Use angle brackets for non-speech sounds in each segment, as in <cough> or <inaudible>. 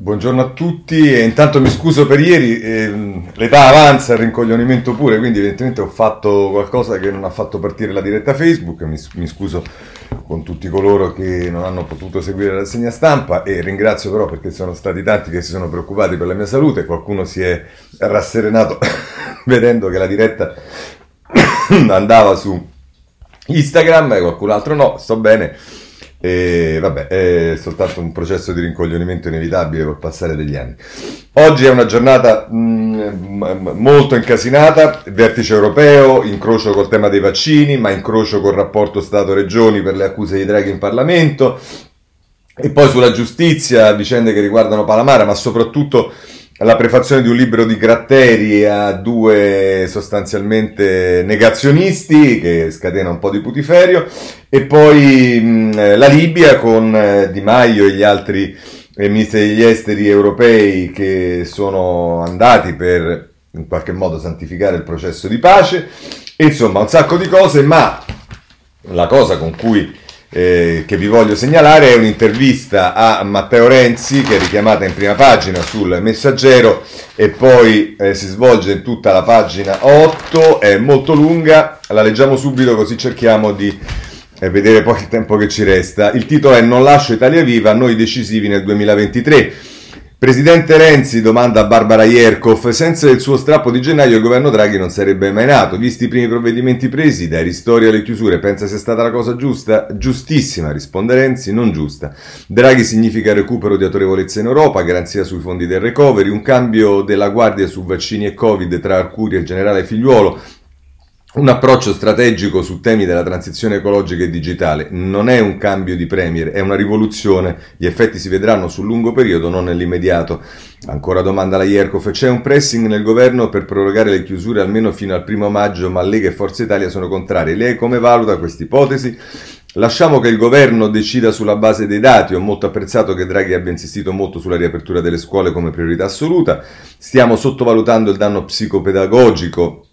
Buongiorno a tutti e intanto mi scuso per ieri, eh, l'età avanza, il rincoglionimento pure, quindi evidentemente ho fatto qualcosa che non ha fatto partire la diretta Facebook, mi, mi scuso con tutti coloro che non hanno potuto seguire la rassegna stampa e ringrazio però perché sono stati tanti che si sono preoccupati per la mia salute, qualcuno si è rasserenato <coughs> vedendo che la diretta <coughs> andava su Instagram e qualcun altro no, sto bene. E vabbè, è soltanto un processo di rincoglionimento inevitabile col passare degli anni. Oggi è una giornata mh, molto incasinata, vertice europeo, incrocio col tema dei vaccini, ma incrocio col rapporto Stato-Regioni per le accuse di Draghi in Parlamento, e poi sulla giustizia, vicende che riguardano Palamara, ma soprattutto la prefazione di un libro di Gratteri a due sostanzialmente negazionisti che scatena un po' di putiferio. E poi mh, la Libia con eh, Di Maio e gli altri eh, ministri degli esteri europei che sono andati per in qualche modo santificare il processo di pace. Insomma un sacco di cose ma la cosa con cui eh, che vi voglio segnalare è un'intervista a Matteo Renzi che è richiamata in prima pagina sul messaggero e poi eh, si svolge in tutta la pagina 8, è molto lunga, la leggiamo subito così cerchiamo di eh, vedere poi il tempo che ci resta. Il titolo è Non lascio Italia Viva, noi decisivi nel 2023. Presidente Renzi domanda a Barbara Ierkov, senza il suo strappo di gennaio il governo Draghi non sarebbe mai nato, visti i primi provvedimenti presi, dai ristori alle chiusure, pensa sia stata la cosa giusta? Giustissima, risponde Renzi, non giusta. Draghi significa recupero di autorevolezza in Europa, garanzia sui fondi del recovery, un cambio della guardia su vaccini e Covid tra Arcuri e il generale Figliuolo, un approccio strategico su temi della transizione ecologica e digitale non è un cambio di premier, è una rivoluzione. Gli effetti si vedranno sul lungo periodo, non nell'immediato. Ancora domanda la Ierkov. C'è un pressing nel governo per prorogare le chiusure almeno fino al primo maggio, ma Lega e Forza Italia sono contrarie. Lei come valuta questa ipotesi? Lasciamo che il governo decida sulla base dei dati. Ho molto apprezzato che Draghi abbia insistito molto sulla riapertura delle scuole come priorità assoluta. Stiamo sottovalutando il danno psicopedagogico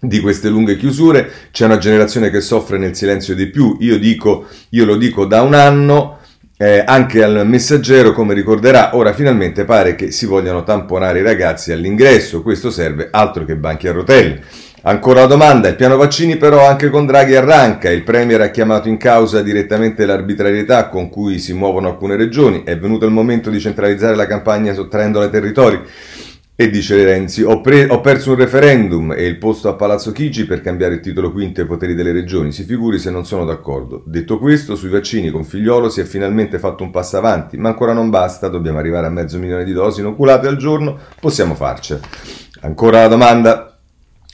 di queste lunghe chiusure, c'è una generazione che soffre nel silenzio di più, io, dico, io lo dico da un anno, eh, anche al messaggero, come ricorderà, ora finalmente pare che si vogliano tamponare i ragazzi all'ingresso, questo serve altro che banchi a rotelle. Ancora domanda, il piano vaccini però anche con Draghi arranca, il Premier ha chiamato in causa direttamente l'arbitrarietà con cui si muovono alcune regioni, è venuto il momento di centralizzare la campagna sottraendola ai territori. E dice Renzi, ho, pre- ho, perso un referendum e il posto a Palazzo Chigi per cambiare il titolo quinto ai poteri delle regioni, si figuri se non sono d'accordo. Detto questo, sui vaccini con figliolo si è finalmente fatto un passo avanti, ma ancora non basta, dobbiamo arrivare a mezzo milione di dosi inoculate al giorno, possiamo farcela. Ancora la domanda,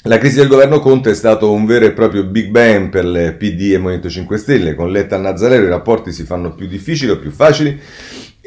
la crisi del governo Conte è stato un vero e proprio Big Bang per le PD e Movimento 5 Stelle. Con Letta e Nazareno i rapporti si fanno più difficili o più facili?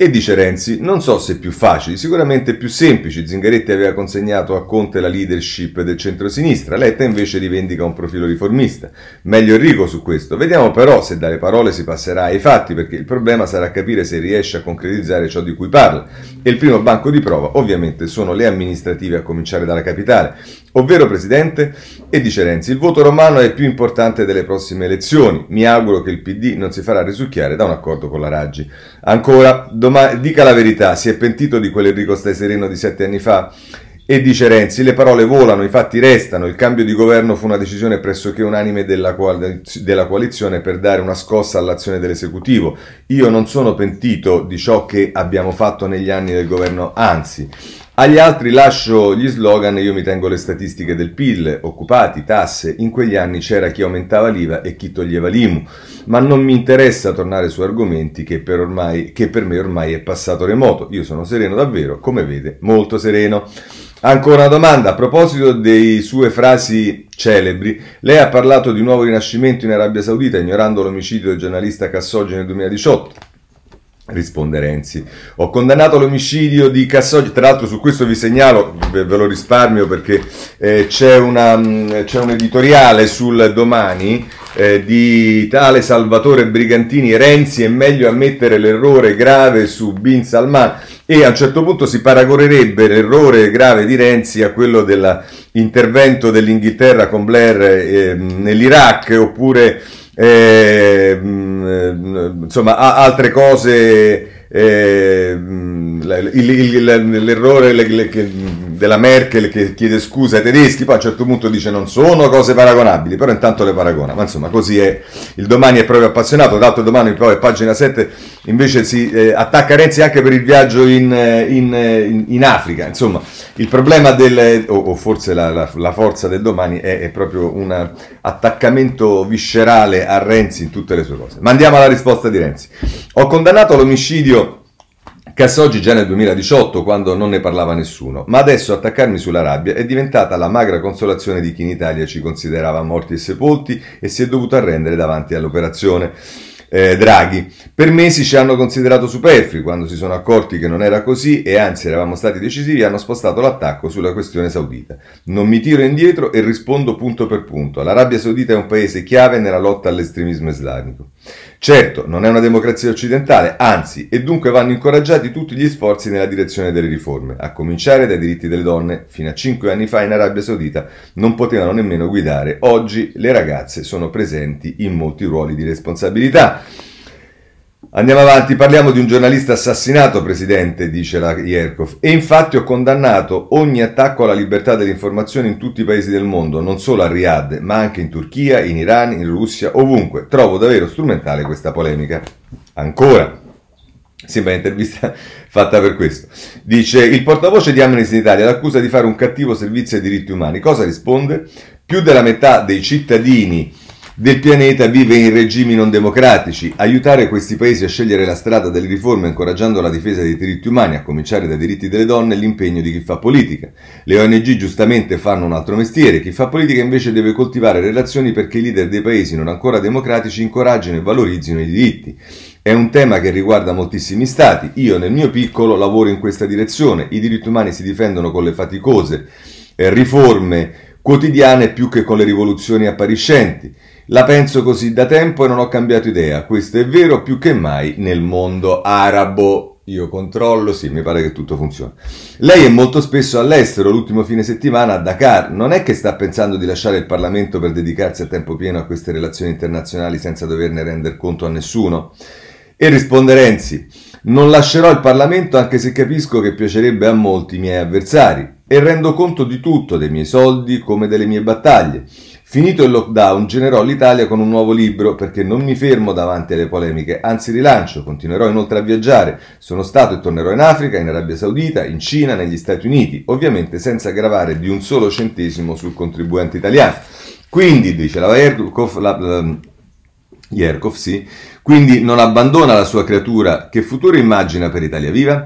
E dice Renzi, non so se più facili, sicuramente più semplici. Zingaretti aveva consegnato a Conte la leadership del centro-sinistra, Letta invece rivendica un profilo riformista. Meglio Enrico su questo. Vediamo però se dalle parole si passerà ai fatti, perché il problema sarà capire se riesce a concretizzare ciò di cui parla. E il primo banco di prova, ovviamente, sono le amministrative, a cominciare dalla capitale. Ovvero, Presidente, e dice Renzi, il voto romano è più importante delle prossime elezioni. Mi auguro che il PD non si farà risucchiare da un accordo con la Raggi. Ancora, doma- dica la verità, si è pentito di quell'Enrico Stai Sereno di sette anni fa? E dice Renzi, le parole volano, i fatti restano, il cambio di governo fu una decisione pressoché unanime della, della, coalizione per dare una scossa all'azione dell'esecutivo. Io non sono pentito di ciò che abbiamo fatto negli anni del governo, anzi, agli altri lascio gli slogan e io mi tengo le statistiche del PIL, occupati, tasse. In quegli anni c'era chi aumentava l'IVA e chi toglieva l'IMU. Ma non mi interessa tornare su argomenti che per, ormai, che per me ormai è passato remoto. Io sono sereno davvero, come vede, molto sereno. Ancora una domanda, a proposito dei sue frasi celebri, lei ha parlato di un nuovo rinascimento in Arabia Saudita ignorando l'omicidio del giornalista Khashoggi nel 2018. Risponde Renzi. Ho condannato l'omicidio di Cassoggi. Tra l'altro, su questo vi segnalo, ve, lo risparmio perché eh, c'è, una, mm, c'è, un editoriale sul domani eh, di tale Salvatore Brigantini. Renzi è meglio ammettere l'errore grave su Bin Salman. E a un certo punto si paragonerebbe l'errore grave di Renzi a quello dell'intervento dell'Inghilterra con Blair eh, nell'Iraq oppure eh, insomma, altre cose eh, l'errore della Merkel che chiede scusa ai tedeschi, poi a un certo punto dice non sono cose paragonabili, però intanto le paragona, ma insomma così è, il domani è proprio appassionato, d'altro domani poi pagina 7 invece si eh, attacca Renzi anche per il viaggio in, eh, in, eh, in, in Africa, insomma il problema del, o, o forse la, la, la, forza del domani è, è proprio un attaccamento viscerale a Renzi in tutte le sue cose. Ma andiamo alla risposta di Renzi. Ho condannato l'omicidio Cassoggi già nel 2018 quando non ne parlava nessuno, ma adesso attaccarmi sulla rabbia è diventata la magra consolazione di chi in Italia ci considerava morti e sepolti e si è dovuto arrendere davanti all'operazione eh, Draghi. Per mesi ci hanno considerato superflui, quando si sono accorti che non era così e anzi eravamo stati decisivi hanno spostato l'attacco sulla questione saudita. Non mi tiro indietro e rispondo punto per punto. L'Arabia Saudita è un paese chiave nella lotta all'estremismo islamico. Certo, non è una democrazia occidentale, anzi, e dunque vanno incoraggiati tutti gli sforzi nella direzione delle riforme, a cominciare dai diritti delle donne. Fino a cinque anni fa in Arabia Saudita non potevano nemmeno guidare, oggi le ragazze sono presenti in molti ruoli di responsabilità. Andiamo avanti, parliamo di un giornalista assassinato, Presidente, dice la Yerkov, e infatti ho condannato ogni attacco alla libertà dell'informazione in tutti i paesi del mondo, non solo a Riyadh, ma anche in Turchia, in Iran, in Russia, ovunque. Trovo davvero strumentale questa polemica. Ancora. Sembra un'intervista <laughs> fatta per questo. Dice, il portavoce di Amnesty Italia l'accusa di fare un cattivo servizio ai diritti umani. Cosa risponde? Più della metà dei cittadini del pianeta vive in regimi non democratici. Aiutare questi paesi a scegliere la strada delle riforme incoraggiando la difesa dei diritti umani, a cominciare dai diritti delle donne, è l'impegno di chi fa politica. Le ONG giustamente fanno un altro mestiere, chi fa politica invece deve coltivare relazioni perché i leader dei paesi non ancora democratici incoraggino e valorizzino i diritti. È un tema che riguarda moltissimi stati. Io nel mio piccolo lavoro in questa direzione. I diritti umani si difendono con le faticose eh, riforme quotidiane più che con le rivoluzioni appariscenti. La penso così da tempo e non ho cambiato idea. Questo è vero più che mai nel mondo arabo. Io controllo, sì, mi pare che tutto funzioni. Lei è molto spesso all'estero, l'ultimo fine settimana a Dakar. Non è che sta pensando di lasciare il Parlamento per dedicarsi a tempo pieno a queste relazioni internazionali senza doverne rendere conto a nessuno? E risponde Renzi, non lascerò il Parlamento anche se capisco che piacerebbe a molti miei avversari e rendo conto di tutto, dei miei soldi come delle mie battaglie. Finito il lockdown, generò l'Italia con un nuovo libro perché non mi fermo davanti alle polemiche, anzi rilancio, continuerò inoltre a viaggiare. Sono stato e tornerò in Africa, in Arabia Saudita, in Cina, negli Stati Uniti, ovviamente senza gravare di un solo centesimo sul contribuente italiano. Quindi, dice la Yerkov, la, la, Yerkov sì, quindi non abbandona la sua creatura, che futuro immagina per Italia Viva?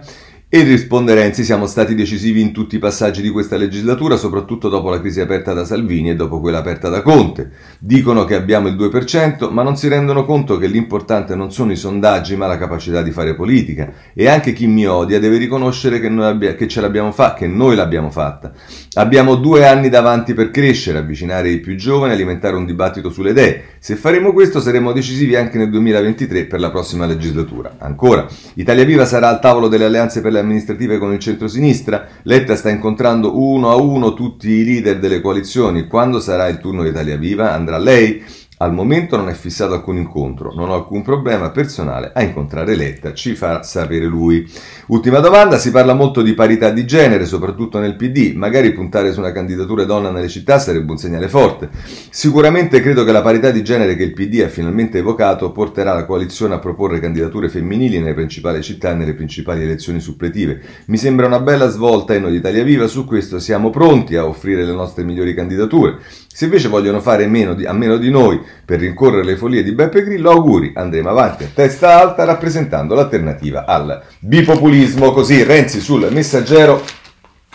E risponde Renzi, siamo stati decisivi in tutti i passaggi di questa legislatura, soprattutto dopo la crisi aperta da Salvini e dopo quella aperta da Conte. Dicono che abbiamo il 2%, ma non si rendono conto che l'importante non sono i sondaggi, ma la capacità di fare politica. E anche chi mi odia deve riconoscere che, abbia, che ce l'abbiamo fatta, che noi l'abbiamo fatta. Abbiamo due anni davanti per crescere, avvicinare i più giovani, alimentare un dibattito sulle idee. Se faremo questo saremo decisivi anche nel 2023 per la prossima legislatura. Ancora, Italia Viva sarà al tavolo delle alleanze per le amministrative con il centro-sinistra, Letta sta incontrando uno a uno tutti i leader delle coalizioni. Quando sarà il turno di Italia Viva? Andrà lei? Al momento non è fissato alcun incontro, non ho alcun problema personale a incontrare Letta, ci farà sapere lui. Ultima domanda, si parla molto di parità di genere, soprattutto nel PD, magari puntare su una candidatura donna nelle città sarebbe un segnale forte. Sicuramente credo che la parità di genere che il PD ha finalmente evocato porterà la coalizione a proporre candidature femminili nelle principali città e nelle principali elezioni suppletive. Mi sembra una bella svolta e noi di Italia Viva su questo siamo pronti a offrire le nostre migliori candidature. Se invece vogliono fare meno di, a meno di noi per rincorrere le follie di Beppe Grillo, auguri, andremo avanti a testa alta rappresentando l'alternativa al bipopulismo. Così Renzi sul messaggero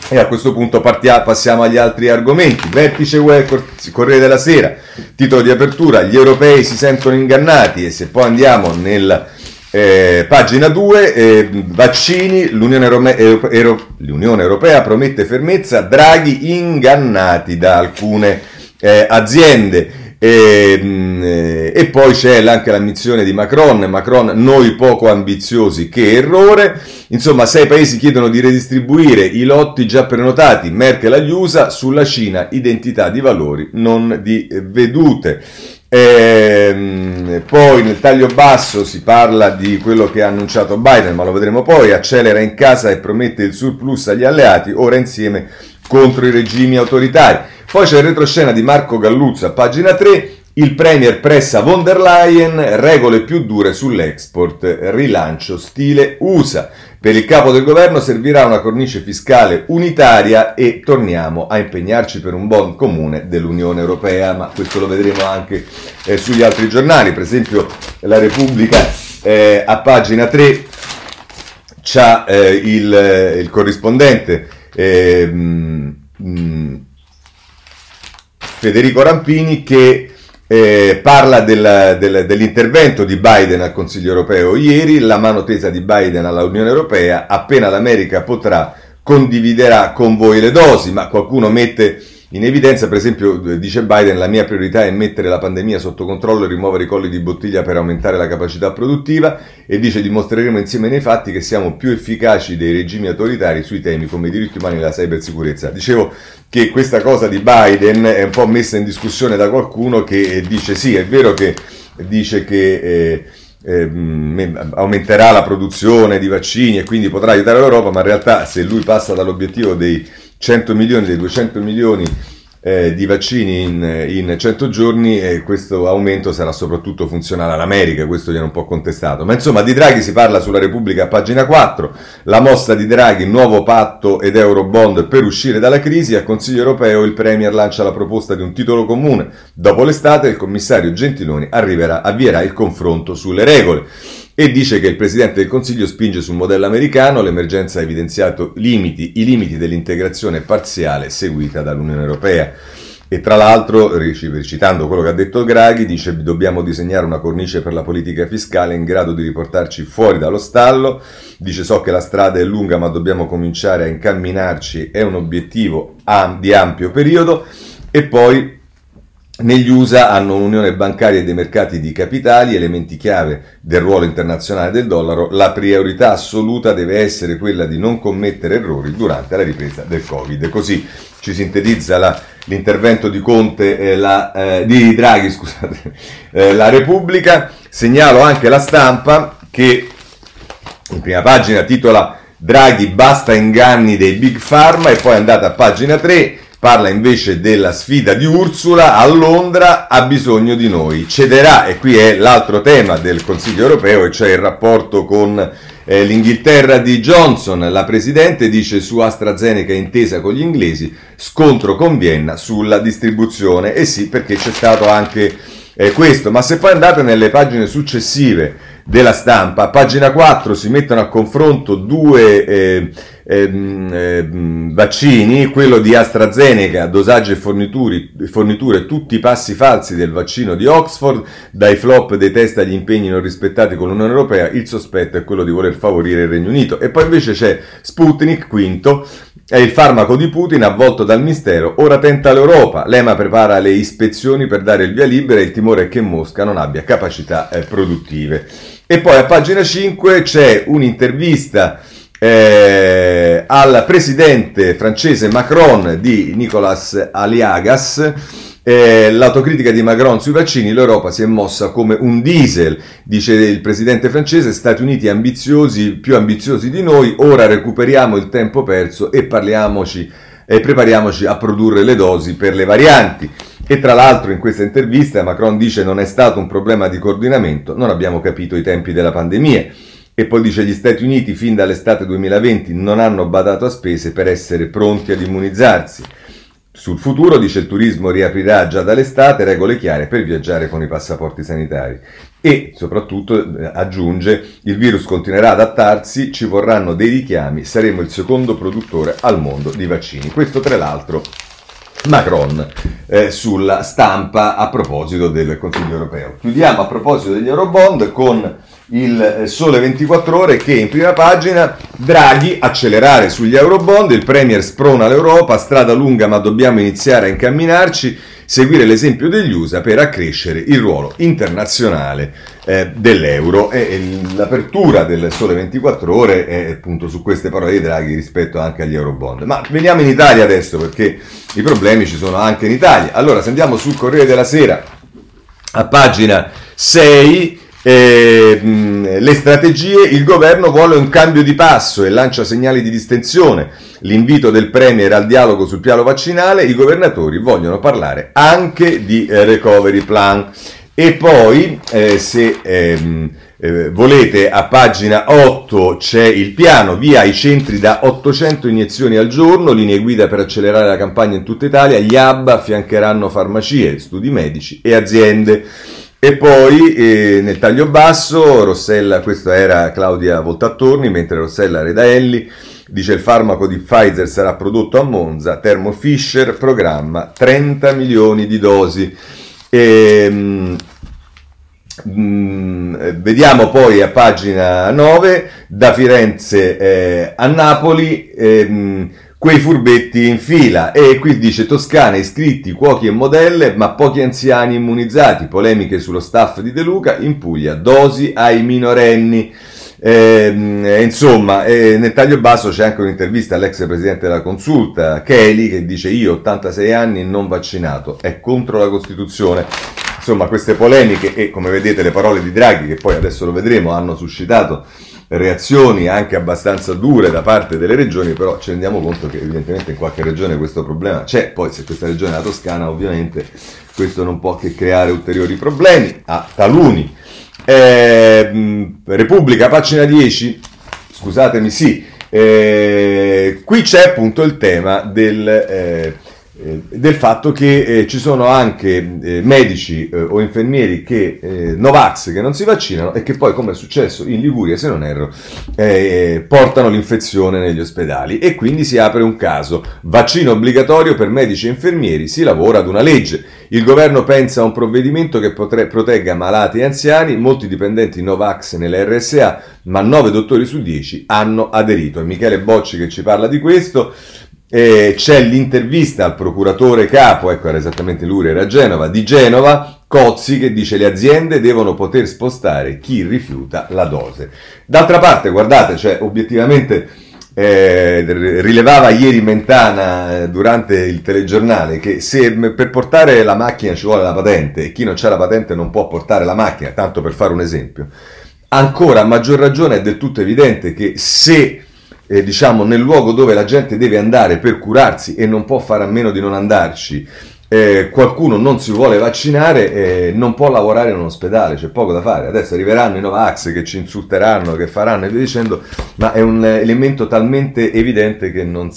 e a questo punto partia, passiamo agli altri argomenti. Vertice web, Corriere della Sera, titolo di apertura, gli europei si sentono ingannati e se poi andiamo nel eh, pagina 2, eh, vaccini, l'Unione, Euro- L'Unione Europea promette fermezza, Draghi ingannati da alcune eh, aziende. E, mm, eh, e, poi c'è anche l'ammissione di Macron, Macron noi poco ambiziosi, che errore. Insomma, sei paesi chiedono di redistribuire i lotti già prenotati, Merkel agli USA, sulla Cina identità di valori non di vedute. Ehm, poi nel taglio basso si parla di quello che ha annunciato Biden, ma lo vedremo poi, accelera in casa e promette il surplus agli alleati, ora insieme contro i regimi autoritari. Poi c'è il retroscena di Marco Galluzza, pagina 3, il Premier pressa von der Leyen, regole più dure sull'export, rilancio stile USA. Per il capo del governo servirà una cornice fiscale unitaria e torniamo a impegnarci per un bond comune dell'Unione Europea, ma questo lo vedremo anche eh, sugli altri giornali, per esempio la Repubblica eh, a pagina 3 c'ha eh, il, eh, il, corrispondente mh, mh, Federico Rampini che eh, parla del, del, dell'intervento di Biden al Consiglio europeo ieri, la mano tesa di Biden all'Unione Europea, appena l'America potrà condividerà con voi le dosi, ma qualcuno mette in evidenza, per esempio, dice Biden, la mia priorità è mettere la pandemia sotto controllo e rimuovere i colli di bottiglia per aumentare la capacità produttiva e dice dimostreremo insieme nei fatti che siamo più efficaci dei regimi autoritari sui temi come i diritti umani e la cybersicurezza. Dicevo che questa cosa di Biden è un po' messa in discussione da qualcuno che dice sì, è vero che dice che... Eh, eh, aumenterà la produzione di vaccini e quindi potrà aiutare l'Europa, ma in realtà se lui passa dall'obiettivo dei 100 milioni dei 200 milioni eh, di vaccini in, in 100 giorni e questo aumento sarà soprattutto funzionale all'America, questo viene un po' contestato. Ma insomma di Draghi si parla sulla Repubblica a pagina 4, la mossa di Draghi, nuovo patto ed Eurobond per uscire dalla crisi, al Consiglio europeo il Premier lancia la proposta di un titolo comune. Dopo l'estate il commissario Gentiloni arriverà, avvierà il confronto sulle regole e dice che il Presidente del Consiglio spinge sul modello americano, l'emergenza ha evidenziato limiti, i limiti dell'integrazione parziale seguita dall'Unione Europea. E tra l'altro, citando quello che ha detto Draghi, dice dobbiamo disegnare una cornice per la politica fiscale in grado di riportarci fuori dallo stallo, dice so che la strada è lunga ma dobbiamo cominciare a incamminarci, è un obiettivo di ampio periodo e poi negli USA hanno un'unione bancaria e dei mercati di capitali, elementi chiave del ruolo internazionale del dollaro. La priorità assoluta deve essere quella di non commettere errori durante la ripresa del Covid. Così ci sintetizza la, l'intervento di Conte, eh, la, eh, di Draghi, <laughs> scusate, eh, la Repubblica. Segnalo anche la stampa che in prima pagina titola Draghi basta inganni dei big pharma e poi è andata a pagina 3 Parla invece della sfida di Ursula a Londra, ha bisogno di noi, cederà, e qui è l'altro tema del Consiglio europeo, e cioè il rapporto con eh, l'Inghilterra di Johnson. La Presidente dice su AstraZeneca intesa con gli inglesi, scontro con Vienna sulla distribuzione, e sì perché c'è stato anche eh, questo, ma se poi andate nelle pagine successive della stampa, a pagina 4 si mettono a confronto due... Eh, ehm, ehm, vaccini, quello di AstraZeneca, dosaggi e forniture, tutti i passi falsi del vaccino di Oxford, dai flop dei test agli impegni non rispettati con l'Unione Europea, il sospetto è quello di voler favorire il Regno Unito. E poi invece c'è Sputnik, quinto, è il farmaco di Putin avvolto dal mistero, ora tenta l'Europa, l'EMA prepara le ispezioni per dare il via libera e il timore è che Mosca non abbia capacità eh, produttive. E poi a pagina 5 c'è un'intervista eh, al presidente francese Macron di Nicolas Aliagas. Eh, l'autocritica di Macron sui vaccini, l'Europa si è mossa come un diesel, dice il presidente francese, Stati Uniti ambiziosi, più ambiziosi di noi, ora recuperiamo il tempo perso e parliamoci e prepariamoci a produrre le dosi per le varianti. E tra l'altro in questa intervista Macron dice non è stato un problema di coordinamento, non abbiamo capito i tempi della pandemia. E poi dice gli Stati Uniti fin dall'estate 2020 non hanno badato a spese per essere pronti ad immunizzarsi. Sul futuro dice il turismo riaprirà già dall'estate regole chiare per viaggiare con i passaporti sanitari. E soprattutto eh, aggiunge il virus continuerà ad adattarsi, ci vorranno dei richiami, saremo il secondo produttore al mondo di vaccini. Questo tra l'altro Macron eh, sulla stampa a proposito del Consiglio europeo. Chiudiamo a proposito degli Eurobond con il eh, Sole 24 Ore che in prima pagina Draghi accelerare sugli Eurobond, il Premier sprona l'Europa, strada lunga ma dobbiamo iniziare a incamminarci, seguire l'esempio degli USA per accrescere il ruolo internazionale eh, dell'euro e, l'apertura del Sole 24 Ore è appunto su queste parole di Draghi rispetto anche agli Eurobond. Ma veniamo in Italia adesso perché i problemi ci sono anche in Italia. Allora se andiamo sul Corriere della Sera A pagina 6 eh, le strategie, il governo vuole un cambio di passo e lancia segnali di distensione. L'invito del Premier al dialogo sul piano vaccinale, i governatori vogliono parlare anche di eh, recovery plan. E poi, eh, se ehm, eh, volete, a pagina 8 c'è il piano, via i centri da 800 iniezioni al giorno, linee guida per accelerare la campagna in tutta Italia, gli hub affiancheranno farmacie, studi medici e aziende. E poi eh, nel taglio basso, Rossella, questa era Claudia Voltattorni, mentre Rossella Redaelli dice il farmaco di Pfizer sarà prodotto a Monza, Thermo Fisher programma 30 milioni di dosi. E, mh, mm, vediamo poi a pagina 9, da Firenze eh, a Napoli. Eh, quei furbetti in fila. E qui dice Toscana, iscritti, cuochi e modelle, ma pochi anziani immunizzati. Polemiche sullo staff di De Luca, in Puglia, dosi ai minorenni. Eh, insomma, eh, nel taglio basso c'è anche un'intervista all'ex presidente della consulta, Kelly, che dice io 86 anni non vaccinato, è contro la Costituzione. Insomma, queste polemiche e come vedete le parole di Draghi, che poi adesso lo vedremo, hanno suscitato reazioni anche abbastanza dure da parte delle regioni, però ci rendiamo conto che evidentemente in qualche regione questo problema c'è, poi se questa regione è la Toscana ovviamente questo non può che creare ulteriori problemi a taluni. Eh, Repubblica, pagina 10, scusatemi, sì, eh, qui c'è appunto il tema del... Eh, del fatto che eh, ci sono anche eh, medici eh, o infermieri che eh, Novax che non si vaccinano e che poi, come è successo in Liguria, se non erro, eh, portano l'infezione negli ospedali e quindi si apre un caso. Vaccino obbligatorio per medici e infermieri, si lavora ad una legge. Il governo pensa a un provvedimento che potre- protegga malati e anziani, molti dipendenti Novax nelle RSA, ma 9 dottori su 10 hanno aderito. È Michele Bocci che ci parla di questo. Eh, c'è l'intervista al procuratore capo, ecco era esattamente lui, era Genova, di Genova, Cozzi che dice le aziende devono poter spostare chi rifiuta la dose. D'altra parte, guardate, cioè obiettivamente eh, rilevava ieri Mentana eh, durante il telegiornale che se per portare la macchina ci vuole la patente e chi non c'ha la patente non può portare la macchina, tanto per fare un esempio, ancora a maggior ragione è del tutto evidente che se eh, diciamo, nel luogo dove la gente deve andare per curarsi e non può fare a meno di non andarci, eh, qualcuno non si vuole vaccinare, eh, non può lavorare in un ospedale, c'è poco da fare. Adesso arriveranno i Novax che ci insulteranno, che faranno e via dicendo, ma è un elemento talmente evidente che non,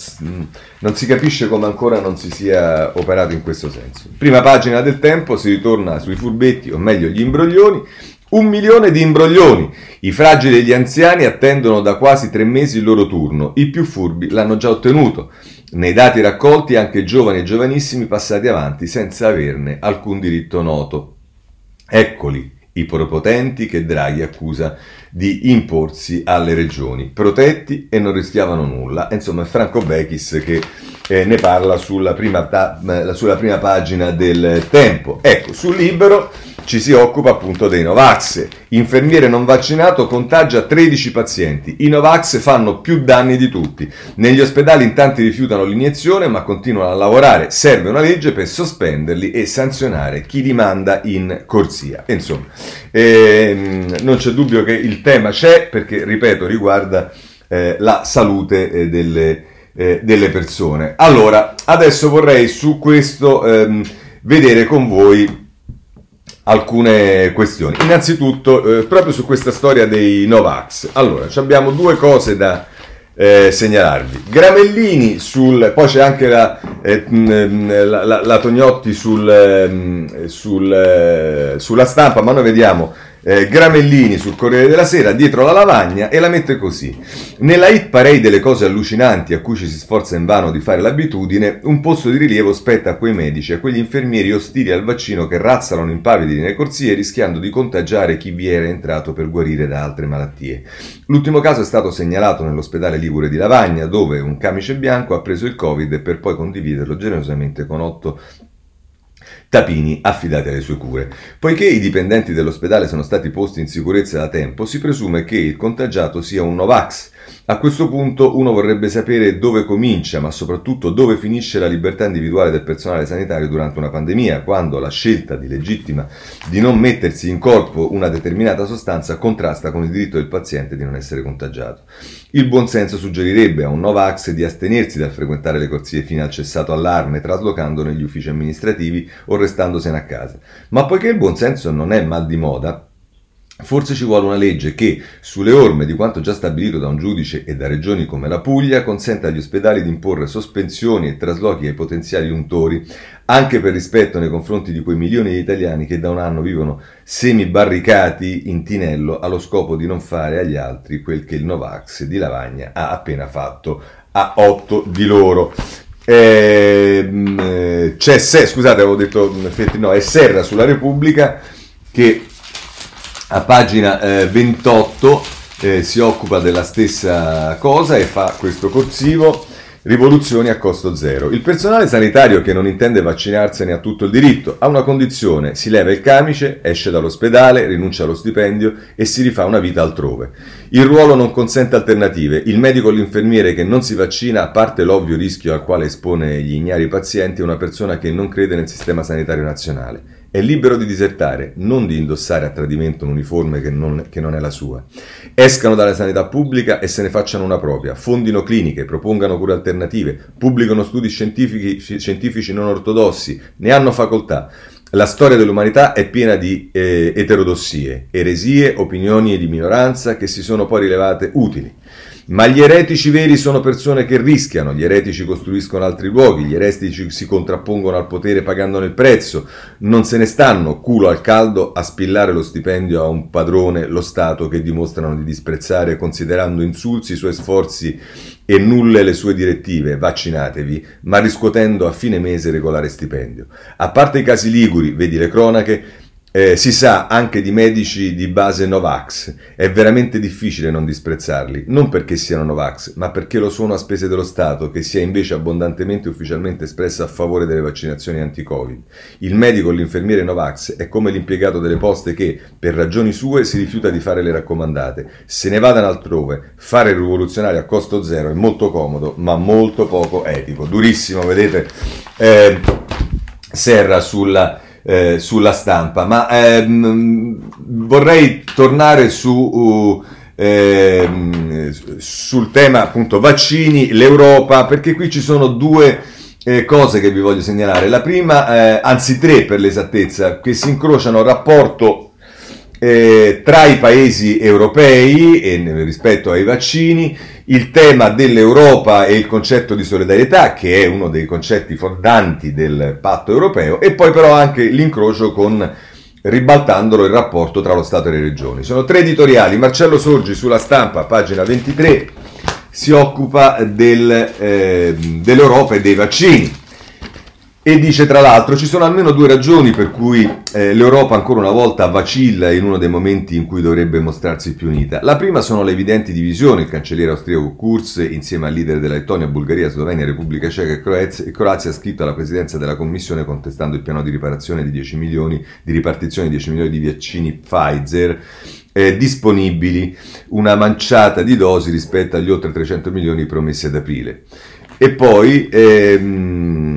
non si capisce come ancora non si sia operato in questo senso. Prima pagina del tempo, si ritorna sui furbetti, o meglio gli imbroglioni. Un milione di imbroglioni. I fragili e gli anziani attendono da quasi tre mesi il loro turno. I più furbi l'hanno già ottenuto. Nei dati raccolti anche giovani e giovanissimi passati avanti senza averne alcun diritto noto. Eccoli i prepotenti che Draghi accusa di imporsi alle regioni, protetti e non rischiavano nulla. Insomma, è Franco Bechis che eh, ne parla sulla prima, ta- eh, sulla prima pagina del Tempo. Ecco, sul Libero ci si occupa appunto dei Novax. Infermiere non vaccinato contagia 13 pazienti. I Novax fanno più danni di tutti. Negli ospedali in tanti rifiutano l'iniezione ma continuano a lavorare. Serve una legge per sospenderli e sanzionare chi li manda in corsia. Insomma, ehm, non c'è dubbio che il tema c'è perché, ripeto, riguarda eh, la salute eh, delle, eh, delle, persone. Allora, adesso vorrei su questo ehm, vedere con voi alcune questioni. Innanzitutto, eh, proprio su questa storia dei Novax. Allora, abbiamo due cose da eh, segnalarvi. Gramellini sul... poi c'è anche la, eh, la, la, la Tognotti sul, ehm, sul, eh, sulla stampa, ma noi vediamo eh, Gramellini sul Corriere della Sera dietro la lavagna e la mette così. Nella hit parade delle cose allucinanti a cui ci si sforza invano di fare l'abitudine, un posto di rilievo spetta a quei medici, a quegli infermieri ostili al vaccino che razzano impavidi nelle corsie rischiando di contagiare chi vi era entrato per guarire da altre malattie. L'ultimo caso è stato segnalato nell'ospedale Ligure di Lavagna, dove un camice bianco ha preso il Covid per poi condividerlo generosamente con otto Tapini affidati alle sue cure. Poiché i dipendenti dell'ospedale sono stati posti in sicurezza da tempo, si presume che il contagiato sia un Novax. A questo punto uno vorrebbe sapere dove comincia, ma soprattutto dove finisce la libertà individuale del personale sanitario durante una pandemia, quando la scelta di legittima di non mettersi in corpo una determinata sostanza contrasta con il diritto del paziente di non essere contagiato. Il buonsenso suggerirebbe a un Novax di astenersi dal frequentare le corsie fino al cessato allarme, traslocando negli uffici amministrativi o restandosene a casa. Ma poiché il buonsenso non è mal di moda, Forse ci vuole una legge che, sulle orme di quanto già stabilito da un giudice e da regioni come la Puglia, consenta agli ospedali di imporre sospensioni e traslochi ai potenziali untori, anche per rispetto nei confronti di quei milioni di italiani che da un anno vivono semi-barricati in tinello allo scopo di non fare agli altri quel che il Novax di Lavagna ha appena fatto a otto di loro. Ehm, eh, c'è scusate, avevo detto no, è Serra sulla Repubblica che a pagina eh, 28 eh, si occupa della stessa cosa e fa questo corsivo rivoluzioni a costo zero. Il personale sanitario che non intende vaccinarsene ha tutto il diritto, ha una condizione, si leva il camice, esce dall'ospedale, rinuncia allo stipendio e si rifà una vita altrove. Il ruolo non consente alternative, il medico o l'infermiere che non si vaccina, a parte l'ovvio rischio al quale espone gli ignari pazienti, è una persona che non crede nel sistema sanitario nazionale. È libero di disertare, non di indossare a tradimento un uniforme che non, che non, è la sua. Escano dalla sanità pubblica e se ne facciano una propria, fondino cliniche, propongano cure alternative, pubblicano studi scientifici, scientifici non ortodossi, ne hanno facoltà. La storia dell'umanità è piena di eh, eterodossie, eresie, opinioni di minoranza che si sono poi rilevate utili. Ma gli eretici veri sono persone che rischiano, gli eretici costruiscono altri luoghi, gli eretici si contrappongono al potere pagandone il prezzo, non se ne stanno. Culo al caldo a spillare lo stipendio a un padrone, lo Stato, che dimostrano di disprezzare considerando insulsi i suoi sforzi e nulle le sue direttive, vaccinatevi, ma riscuotendo a fine mese regolare stipendio. A parte i casi liguri, vedi le cronache, eh, si sa anche di medici di base Novax, è veramente difficile non disprezzarli, non perché siano Novax, ma perché lo sono a spese dello Stato, che si è invece abbondantemente ufficialmente espresso a favore delle vaccinazioni anti-Covid. Il medico o l'infermiere Novax è come l'impiegato delle poste che, per ragioni sue, si rifiuta di fare le raccomandate. Se ne vadano altrove, fare il rivoluzionario a costo zero è molto comodo, ma molto poco etico. Durissimo, vedete? Eh, Serra sulla eh, sulla stampa, ma ehm, vorrei tornare su, uh, ehm, sul tema appunto vaccini, l'Europa, perché qui ci sono due eh, cose che vi voglio segnalare. La prima, eh, anzi tre per l'esattezza, che si incrociano rapporto eh, tra i paesi europei e rispetto ai vaccini, il tema dell'Europa e il concetto di solidarietà, che è uno dei concetti fondanti del patto europeo, e poi però anche l'incrocio con ribaltandolo il rapporto tra lo Stato e le regioni. Sono tre editoriali. Marcello Sorgi sulla stampa, pagina 23, si occupa del, eh, dell'Europa e dei vaccini. E dice tra l'altro ci sono almeno due ragioni per cui eh, l'Europa ancora una volta vacilla in uno dei momenti in cui dovrebbe mostrarsi più unita. La prima sono le evidenti divisioni, il cancelliere austriaco Kurz insieme al leader della Lettonia, Bulgaria, Slovenia, Repubblica Ceca e Croazia, e Croazia ha scritto alla presidenza della Commissione contestando il piano di riparazione di 10 milioni, di ripartizione di 10 milioni di vaccini Pfizer eh, disponibili, una manciata di dosi rispetto agli oltre 300 milioni promessi ad aprile. E poi ehm,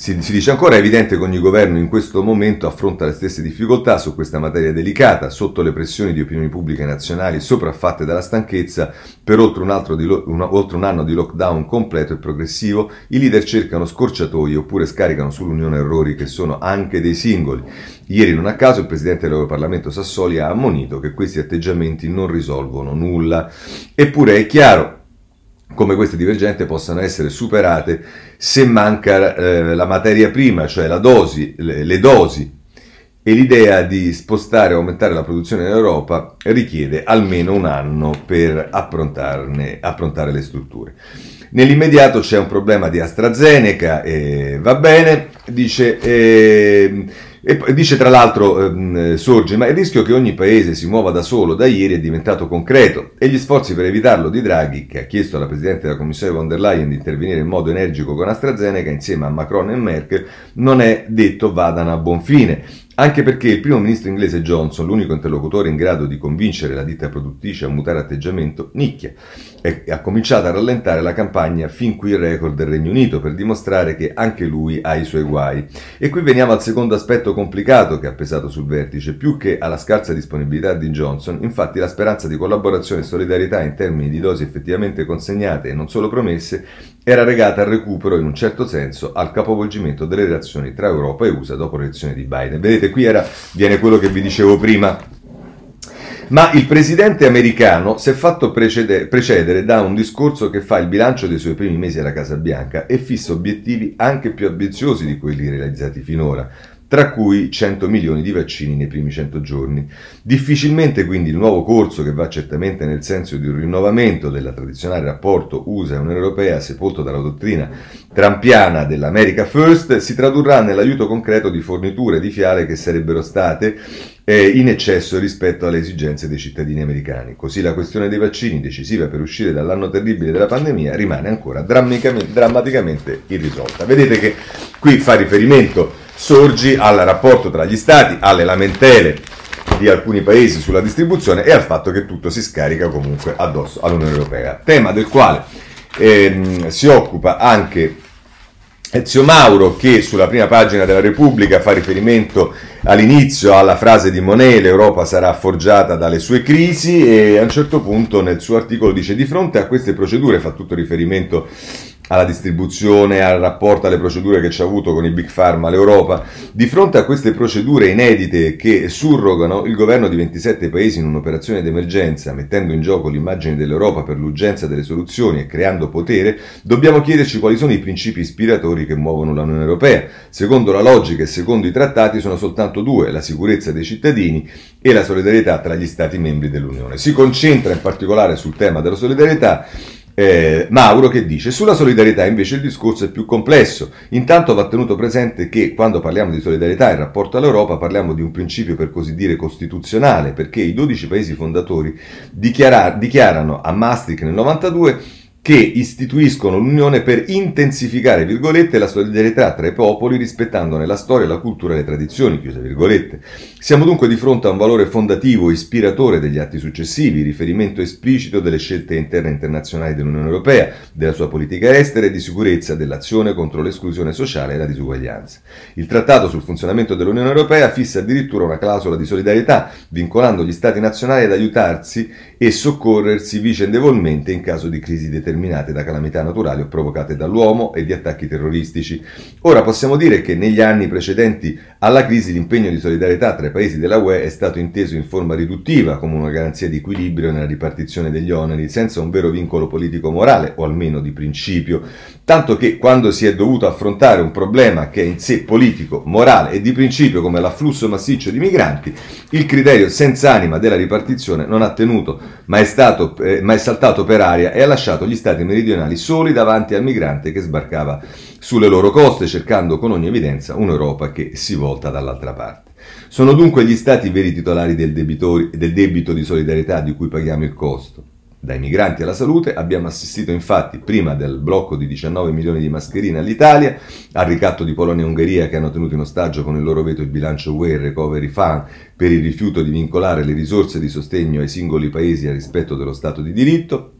si, si, dice ancora, è evidente che ogni governo in questo momento affronta le stesse difficoltà su questa materia delicata, sotto le pressioni di opinioni pubbliche nazionali sopraffatte dalla stanchezza per oltre un, lo, un, oltre un anno di lockdown completo e progressivo, i leader cercano scorciatoie oppure scaricano sull'Unione errori che sono anche dei singoli. Ieri non a caso il Presidente dell'Europarlamento Sassoli ha ammonito che questi atteggiamenti non risolvono nulla. Eppure è chiaro come queste divergenze possano essere superate se manca eh, la materia prima, cioè la dosi, le, le dosi e l'idea di spostare o aumentare la produzione in Europa richiede almeno un anno per approntare le strutture. Nell'immediato c'è un problema di AstraZeneca, e va bene, dice... Eh, e dice tra l'altro ehm, Sorge, ma il rischio che ogni paese si muova da solo da ieri è diventato concreto e gli sforzi per evitarlo di Draghi, che ha chiesto alla Presidente della Commissione von der Leyen di intervenire in modo energico con AstraZeneca insieme a Macron e Merkel, non è detto vadano a buon fine. Anche perché il primo ministro inglese Johnson, l'unico interlocutore in grado di convincere la ditta produttrice a mutare atteggiamento, nicchia e ha cominciato a rallentare la campagna fin qui il record del Regno Unito per dimostrare che anche lui ha i suoi guai. E qui veniamo al secondo aspetto complicato che ha pesato sul vertice, più che alla scarsa disponibilità di Johnson, infatti la speranza di collaborazione e solidarietà in termini di dosi effettivamente consegnate e non solo promesse era legata al recupero in un certo senso al capovolgimento delle relazioni tra Europa e USA dopo l'elezione di Biden. Vedete, qui era, viene quello che vi dicevo prima. Ma il presidente americano si è fatto precedere, precedere da un discorso che fa il bilancio dei suoi primi mesi alla Casa Bianca e fissa obiettivi anche più ambiziosi di quelli realizzati finora tra cui 100 milioni di vaccini nei primi 100 giorni. Difficilmente quindi il nuovo corso, che va certamente nel senso di un rinnovamento del tradizionale rapporto USA e Unione Europea, sepolto dalla dottrina trampiana dell'America First, si tradurrà nell'aiuto concreto di forniture di fiale che sarebbero state eh, in eccesso rispetto alle esigenze dei cittadini americani. Così la questione dei vaccini, decisiva per uscire dall'anno terribile della pandemia, rimane ancora drammaticamente irrisolta. Vedete che qui fa riferimento sorgi al rapporto tra gli stati, alle lamentele di alcuni paesi sulla distribuzione e al fatto che tutto si scarica comunque addosso all'Unione Europea. Tema del quale ehm, si occupa anche Ezio Mauro che sulla prima pagina della Repubblica fa riferimento all'inizio alla frase di Monet l'Europa sarà forgiata dalle sue crisi e a un certo punto nel suo articolo dice di fronte a queste procedure fa tutto riferimento alla distribuzione, al rapporto, alle procedure che ci ha avuto con i Big Pharma l'Europa. Di fronte a queste procedure inedite che surrogano il governo di 27 paesi in un'operazione d'emergenza, mettendo in gioco l'immagine dell'Europa per l'urgenza delle soluzioni e creando potere, dobbiamo chiederci quali sono i principi ispiratori che muovono l'Unione Europea. Secondo la logica e secondo i trattati sono soltanto due, la sicurezza dei cittadini e la solidarietà tra gli Stati membri dell'Unione. Si concentra in particolare sul tema della solidarietà eh, Mauro che dice sulla solidarietà invece il discorso è più complesso. Intanto va tenuto presente che quando parliamo di solidarietà in rapporto all'Europa parliamo di un principio per così dire costituzionale perché i 12 paesi fondatori dichiarano a Maastricht nel 92 che istituiscono l'Unione per intensificare, virgolette, la solidarietà tra i popoli rispettandone la storia, la cultura e le tradizioni, chiuse virgolette. Siamo dunque di fronte a un valore fondativo, ispiratore degli atti successivi, riferimento esplicito delle scelte interne e internazionali dell'Unione Europea, della sua politica estera e di sicurezza, dell'azione contro l'esclusione sociale e la disuguaglianza. Il Trattato sul funzionamento dell'Unione Europea fissa addirittura una clausola di solidarietà, vincolando gli Stati nazionali ad aiutarsi e soccorrersi vicendevolmente in caso di crisi determinate determinate da calamità naturali o provocate dall'uomo e di attacchi terroristici. Ora possiamo dire che negli anni precedenti alla crisi l'impegno di solidarietà tra i paesi della UE è stato inteso in forma riduttiva come una garanzia di equilibrio nella ripartizione degli oneri, senza un vero vincolo politico-morale o almeno di principio, tanto che quando si è dovuto affrontare un problema che è in sé politico, morale e di principio come l'afflusso massiccio di migranti, il criterio senza anima della ripartizione non ha tenuto, ma è, stato, eh, ma è saltato per aria e ha lasciato gli stati meridionali soli davanti al migrante che sbarcava sulle loro coste, cercando con ogni evidenza un'Europa che si volta dall'altra parte. Sono dunque gli stati veri titolari del, del debito di solidarietà di cui paghiamo il costo. Dai migranti alla salute abbiamo assistito infatti prima del blocco di 19 milioni di mascherine all'Italia, al ricatto di Polonia e Ungheria che hanno tenuto in ostaggio con il loro veto il bilancio UE e il Recovery Fund per il rifiuto di vincolare le risorse di sostegno ai singoli paesi al rispetto dello Stato di diritto,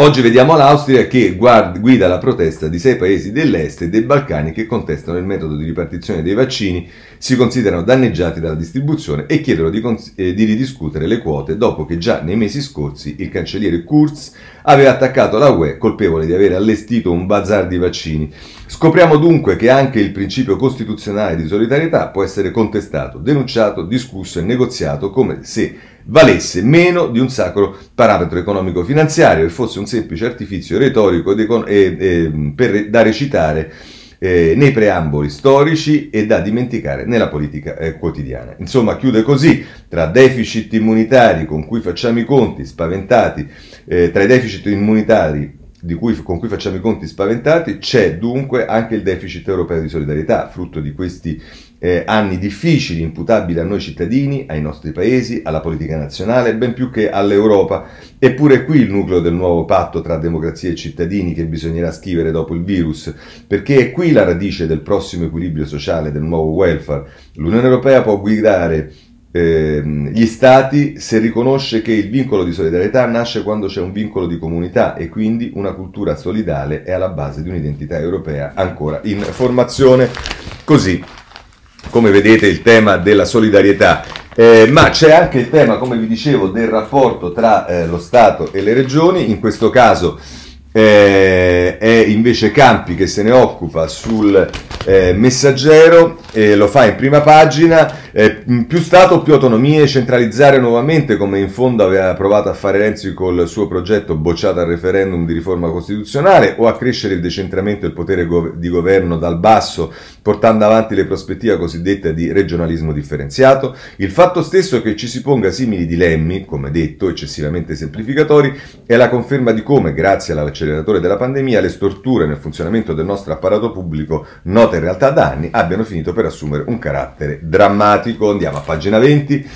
Oggi vediamo l'Austria che guida la protesta di sei paesi dell'est e dei Balcani che contestano il metodo di ripartizione dei vaccini, si considerano danneggiati dalla distribuzione e chiedono di, cons- eh, di ridiscutere le quote dopo che già nei mesi scorsi il cancelliere Kurz aveva attaccato la UE colpevole di aver allestito un bazar di vaccini. Scopriamo dunque che anche il principio costituzionale di solidarietà può essere contestato, denunciato, discusso e negoziato come se valesse meno di un sacro parametro economico-finanziario e fosse un semplice artifizio retorico e, e, per, da recitare eh, nei preamboli storici e da dimenticare nella politica eh, quotidiana. Insomma, chiude così, tra deficit immunitari con cui facciamo i conti, spaventati, eh, tra i deficit immunitari cui, con cui facciamo i conti spaventati, c'è dunque anche il deficit europeo di solidarietà, frutto di questi eh, anni difficili, imputabili a noi cittadini, ai nostri paesi, alla politica nazionale, ben più che all'Europa. Eppure qui il nucleo del nuovo patto tra democrazia e cittadini che bisognerà scrivere dopo il virus, perché è qui la radice del prossimo equilibrio sociale, del nuovo welfare. L'Unione Europea può guidare eh, gli stati se riconosce che il vincolo di solidarietà nasce quando c'è un vincolo di comunità e quindi una cultura solidale è alla base di un'identità europea ancora in formazione. Così, come vedete, il tema della solidarietà. Eh, ma c'è anche il tema, come vi dicevo, del rapporto tra eh, lo Stato e le regioni, in questo caso eh, è invece Campi che se ne occupa sul eh, messaggero, eh, lo fa in prima pagina, eh, più Stato, più autonomie, centralizzare nuovamente come in fondo aveva provato a fare Renzi col suo progetto bocciato al referendum di riforma costituzionale o accrescere il decentramento del potere go- di governo dal basso portando avanti le prospettive cosiddette di regionalismo differenziato. Il fatto stesso che ci si ponga simili dilemmi, come detto, eccessivamente semplificatori, è la conferma di come, grazie all'acceleratore della pandemia, le storture nel funzionamento del nostro apparato pubblico, note in realtà da anni, abbiano finito per assumere un carattere drammatico. Andiamo a pagina 20.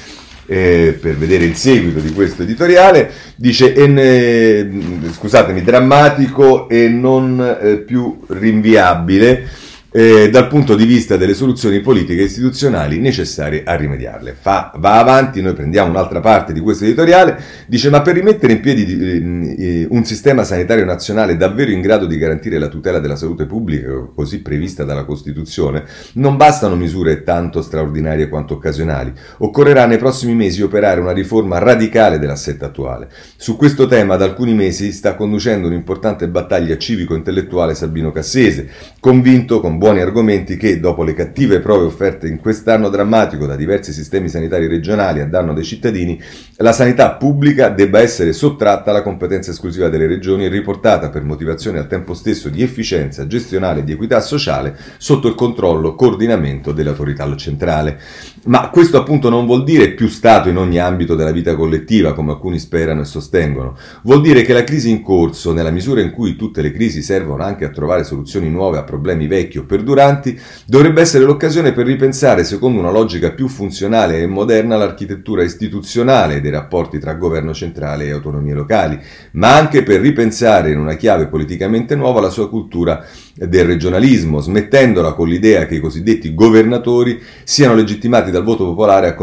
Eh, per vedere il seguito di questo editoriale, dice, eh, scusatemi, drammatico e non eh, più rinviabile eh, dal punto di vista delle soluzioni politiche e istituzionali necessarie a rimediarle. Fa, va avanti, noi prendiamo un'altra parte di questo editoriale, dice ma per rimettere in piedi eh, un sistema sanitario nazionale davvero in grado di garantire la tutela della salute pubblica così prevista dalla Costituzione, non bastano misure tanto straordinarie quanto occasionali, occorrerà nei prossimi mesi operare una riforma radicale dell'assetto attuale. Su questo tema da alcuni mesi sta conducendo un'importante battaglia civico-intellettuale Sabino Cassese, convinto con buoni argomenti che, dopo le cattive prove offerte in quest'anno drammatico da diversi sistemi sanitari regionali a danno dei cittadini, la sanità pubblica debba essere sottratta alla competenza esclusiva delle regioni e riportata per motivazioni al tempo stesso di efficienza gestionale e di equità sociale sotto il controllo coordinamento dell'autorità centrale. Ma questo appunto non vuol dire più Stato in ogni ambito della vita collettiva, come alcuni sperano e sostengono. Vuol dire che la crisi in corso, nella misura in cui tutte le crisi servono anche a trovare soluzioni nuove a problemi vecchi o perduranti, dovrebbe essere l'occasione per ripensare, secondo una logica più funzionale e moderna, l'architettura istituzionale dei rapporti tra governo centrale e autonomie locali, ma anche per ripensare in una chiave politicamente nuova la sua cultura del regionalismo, smettendola con l'idea che i cosiddetti governatori siano legittimati dal voto popolare a,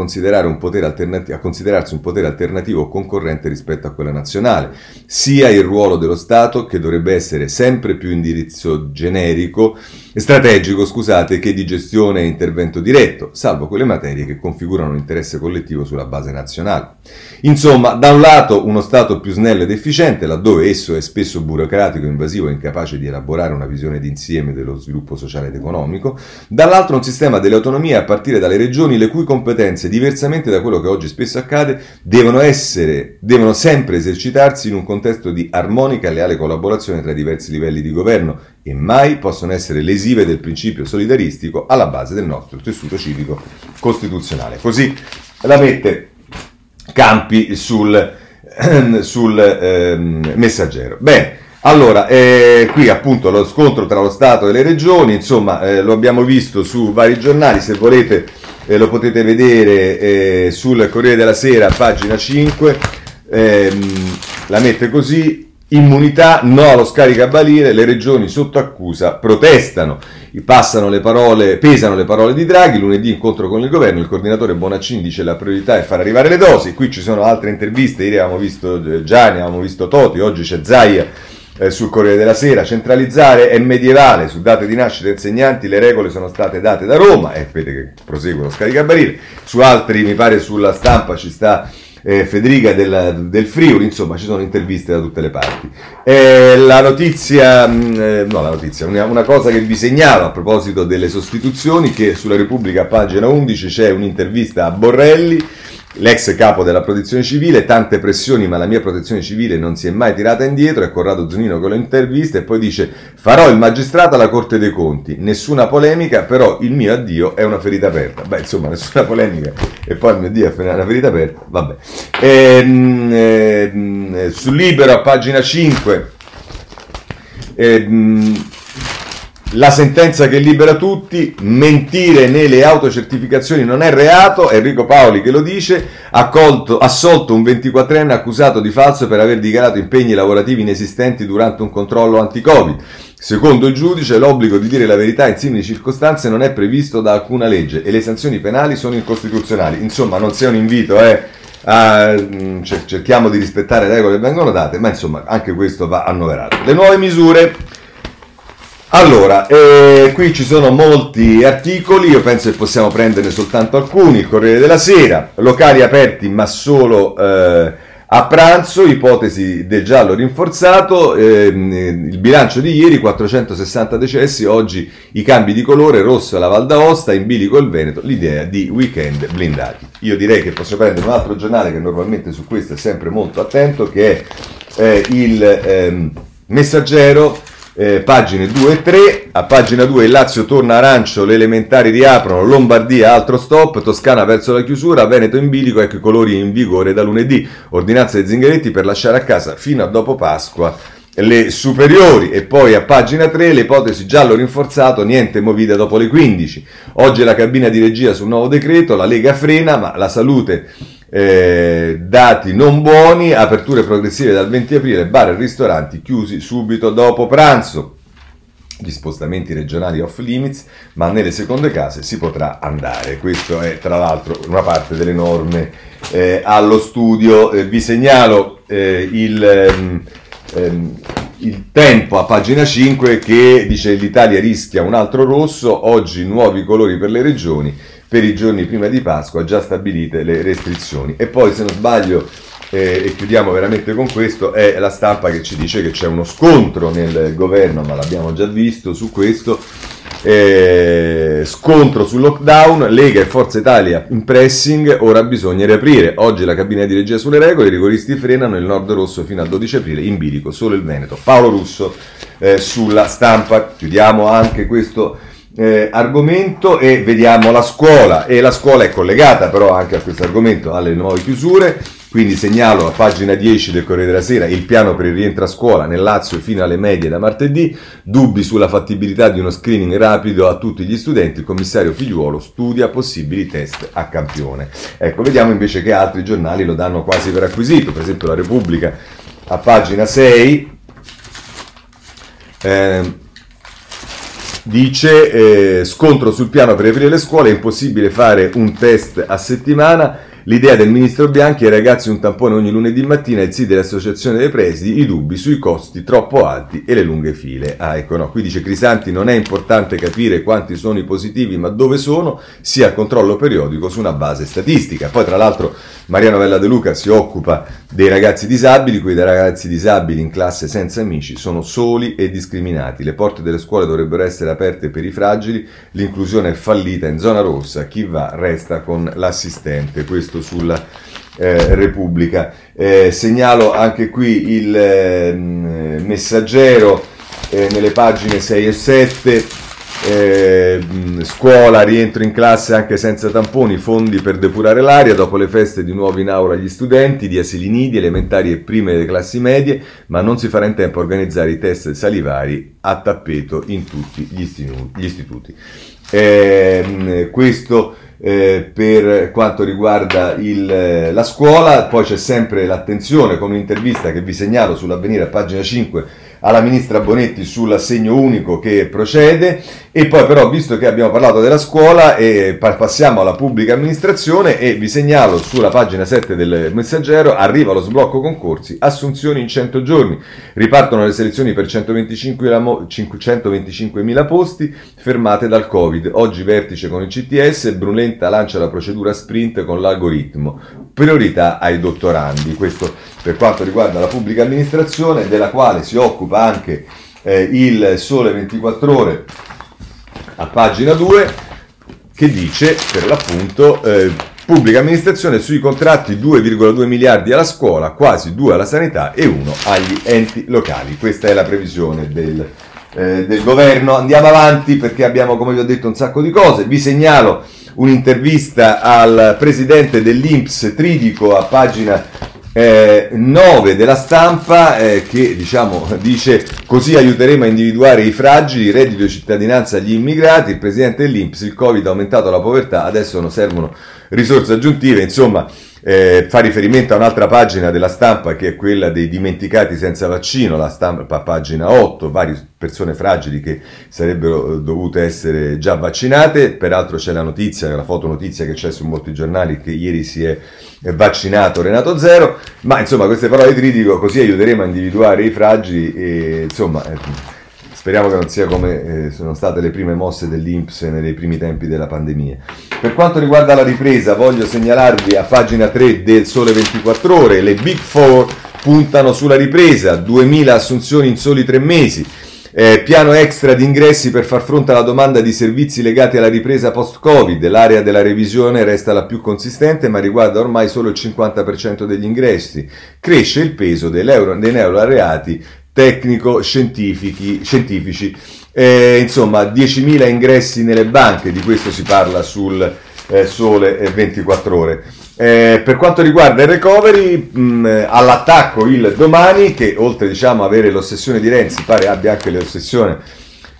un alternati- a considerarsi un potere alternativo o concorrente rispetto a quella nazionale, sia il ruolo dello Stato che dovrebbe essere sempre più indirizzo generico strategico scusate, che di gestione e intervento diretto, salvo quelle materie che configurano un interesse collettivo sulla base nazionale. Insomma, da un lato uno Stato più snello ed efficiente, laddove esso è spesso burocratico, invasivo e incapace di elaborare una visione d'insieme dello sviluppo sociale ed economico, dall'altro un sistema delle autonomie a partire dalle regioni le cui competenze, diversamente da quello che oggi spesso accade, devono essere, devono sempre esercitarsi in un contesto di armonica e leale collaborazione tra i diversi livelli di governo e mai possono essere lesive del principio solidaristico alla base del nostro tessuto civico costituzionale. Così la mette Campi sul, sul eh, messaggero. Bene. Allora, eh, qui appunto lo scontro tra lo Stato e le regioni, insomma, eh, lo abbiamo visto su vari giornali, se volete eh, lo potete vedere eh, sul Corriere della Sera, pagina 5, ehm, la mette così, Immunità, no allo scaricabarile, le regioni sotto accusa protestano. Le parole, pesano le parole di Draghi, lunedì incontro con il governo, il coordinatore Bonaccini dice la priorità è far arrivare le dosi, qui ci sono altre interviste, ieri avevamo visto eh, Gianni, avevamo visto Toti, oggi c'è Zaia eh, sul Corriere della Sera, centralizzare è medievale, su date di nascita insegnanti le regole sono state date da Roma, e vedete che prosegue lo scaricabarile, su altri mi pare sulla stampa ci sta eh, Federica del, del, Friuli, insomma ci sono interviste da tutte le parti. Eh, la notizia, mm, eh, no la notizia, una, una, cosa che vi segnalo a proposito delle sostituzioni, che sulla Repubblica pagina 11 c'è un'intervista a Borrelli L'ex capo della protezione civile, tante pressioni, ma la mia protezione civile non si è mai tirata indietro. È Corrado Zunino che lo intervista e poi dice: Farò il magistrato alla Corte dei Conti. Nessuna polemica, però il mio addio è una ferita aperta. Beh, insomma, nessuna polemica e poi il mio addio è una ferita aperta. Vabbè. Ehm, ehm, sul libero a pagina 5 Eh, la sentenza che libera tutti, mentire nelle autocertificazioni non è reato, Enrico Paoli che lo dice, accolto, assolto un 24enne accusato di falso per aver dichiarato impegni lavorativi inesistenti durante un controllo anti-Covid. Secondo il giudice l'obbligo di dire la verità in simili circostanze non è previsto da alcuna legge e le sanzioni penali sono incostituzionali. Insomma non sia un invito, eh, a, mm, cerchiamo di rispettare le regole che vengono date, ma insomma anche questo va annoverato. Le nuove misure allora, eh, qui ci sono molti articoli, io penso che possiamo prenderne soltanto alcuni. Il Corriere della Sera, locali aperti ma solo eh, a pranzo, ipotesi del giallo rinforzato, eh, il bilancio di ieri 460 decessi, oggi i cambi di colore, rosso alla Val d'Aosta, in bilico il Veneto, l'idea di weekend blindati. Io direi che posso prendere un altro giornale che normalmente su questo è sempre molto attento, che è eh, il ehm, Messaggero eh, pagine 2 e 3. A pagina 2 il Lazio torna arancio, le elementari riaprono, Lombardia altro stop, Toscana verso la chiusura, Veneto in bilico, ecco i colori in vigore da lunedì. Ordinanza dei Zingaretti per lasciare a casa fino a dopo Pasqua le superiori e poi a pagina 3 l'ipotesi giallo rinforzato, niente movida dopo le 15. Oggi la cabina di regia sul nuovo decreto, la Lega frena, ma la salute eh, dati non buoni, aperture progressive dal 20 aprile, bar e ristoranti chiusi subito dopo pranzo. Gli spostamenti regionali off limits, ma nelle seconde case si potrà andare. Questo è tra l'altro una parte delle norme eh, allo studio. Eh, vi segnalo eh, il, ehm, ehm, il tempo a pagina 5 che dice l'Italia rischia un altro rosso, oggi nuovi colori per le regioni per i giorni prima di Pasqua già stabilite le restrizioni. E poi se non sbaglio, eh, e chiudiamo veramente con questo, è la stampa che ci dice che c'è uno scontro nel governo, ma l'abbiamo già visto su questo. Eh, scontro sul lockdown, Lega e Forza Italia in pressing, ora bisogna riaprire. Oggi la cabina di regia sulle regole, i rigoristi frenano il nord rosso fino al 12 aprile, in bilico solo il Veneto. Paolo Russo eh, sulla stampa, chiudiamo anche questo eh, argomento e vediamo la scuola e la scuola è collegata però anche a questo argomento alle nuove chiusure quindi segnalo a pagina 10 del Corriere della Sera il piano per il rientro a scuola nel Lazio fino alle medie da martedì, dubbi sulla fattibilità di uno screening rapido a tutti gli studenti, il commissario Figliuolo studia possibili test a campione. Ecco, vediamo invece che altri giornali lo danno quasi per acquisito, per esempio la Repubblica a pagina 6. Eh, dice eh, scontro sul piano per aprire le scuole, è impossibile fare un test a settimana, L'idea del ministro Bianchi è ragazzi un tampone ogni lunedì mattina ai siti dell'associazione dei presidi, i dubbi sui costi troppo alti e le lunghe file. Ah, ecco, no, qui dice Crisanti non è importante capire quanti sono i positivi, ma dove sono, sia controllo periodico su una base statistica. Poi, tra l'altro, Mariano Vella De Luca si occupa dei ragazzi disabili, quei ragazzi disabili in classe senza amici sono soli e discriminati. Le porte delle scuole dovrebbero essere aperte per i fragili, l'inclusione è fallita in zona rossa, chi va resta con l'assistente. Questo questo sulla eh, Repubblica. Eh, segnalo anche qui il eh, messaggero nelle pagine 6 e 7. Eh, scuola, rientro in classe anche senza tamponi, fondi per depurare l'aria, dopo le feste di nuovo in aula gli studenti di asili nidi, elementari e prime delle classi medie, ma non si farà in tempo a organizzare i test salivari a tappeto in tutti gli istituti. Eh, questo eh, per quanto riguarda il, eh, la scuola, poi c'è sempre l'attenzione con un'intervista che vi segnalo sull'avvenire a pagina 5 alla ministra Bonetti sull'assegno unico che procede. E poi però visto che abbiamo parlato della scuola eh, passiamo alla pubblica amministrazione e vi segnalo sulla pagina 7 del messaggero arriva lo sblocco concorsi, assunzioni in 100 giorni, ripartono le selezioni per 125.000 posti fermate dal Covid, oggi vertice con il CTS, Brunetta lancia la procedura sprint con l'algoritmo, priorità ai dottorandi, questo per quanto riguarda la pubblica amministrazione della quale si occupa anche eh, il Sole 24 ore a pagina 2 che dice per l'appunto eh, pubblica amministrazione sui contratti 2,2 miliardi alla scuola, quasi 2 alla sanità e 1 agli enti locali. Questa è la previsione del, eh, del governo. Andiamo avanti perché abbiamo, come vi ho detto, un sacco di cose. Vi segnalo un'intervista al presidente dell'Inps Tridico a pagina eh, 9 della stampa eh, che diciamo, <laughs> dice così aiuteremo a individuare i fragili, reddito di cittadinanza agli immigrati, il presidente dell'Inps, il Covid ha aumentato la povertà, adesso non servono risorse aggiuntive, insomma eh, fa riferimento a un'altra pagina della stampa che è quella dei dimenticati senza vaccino, la stampa pagina 8, varie persone fragili che sarebbero eh, dovute essere già vaccinate, peraltro c'è la notizia, la fotonotizia che c'è su molti giornali che ieri si è vaccinato Renato Zero, ma insomma queste parole di critico così aiuteremo a individuare i fragili e insomma... Eh, Speriamo che non sia come eh, sono state le prime mosse dell'Inps nei primi tempi della pandemia. Per quanto riguarda la ripresa, voglio segnalarvi a pagina 3 del Sole 24 Ore, le Big Four puntano sulla ripresa, 2000 assunzioni in soli tre mesi. Eh, piano extra di ingressi per far fronte alla domanda di servizi legati alla ripresa post-Covid. L'area della revisione resta la più consistente, ma riguarda ormai solo il 50% degli ingressi. Cresce il peso dei neolaureati tecnico-scientifici. Eh, insomma, 10.000 ingressi nelle banche, di questo si parla sul eh, Sole 24 Ore. Eh, per quanto riguarda il recovery, mh, all'attacco il domani, che oltre diciamo avere l'ossessione di Renzi, pare abbia anche l'ossessione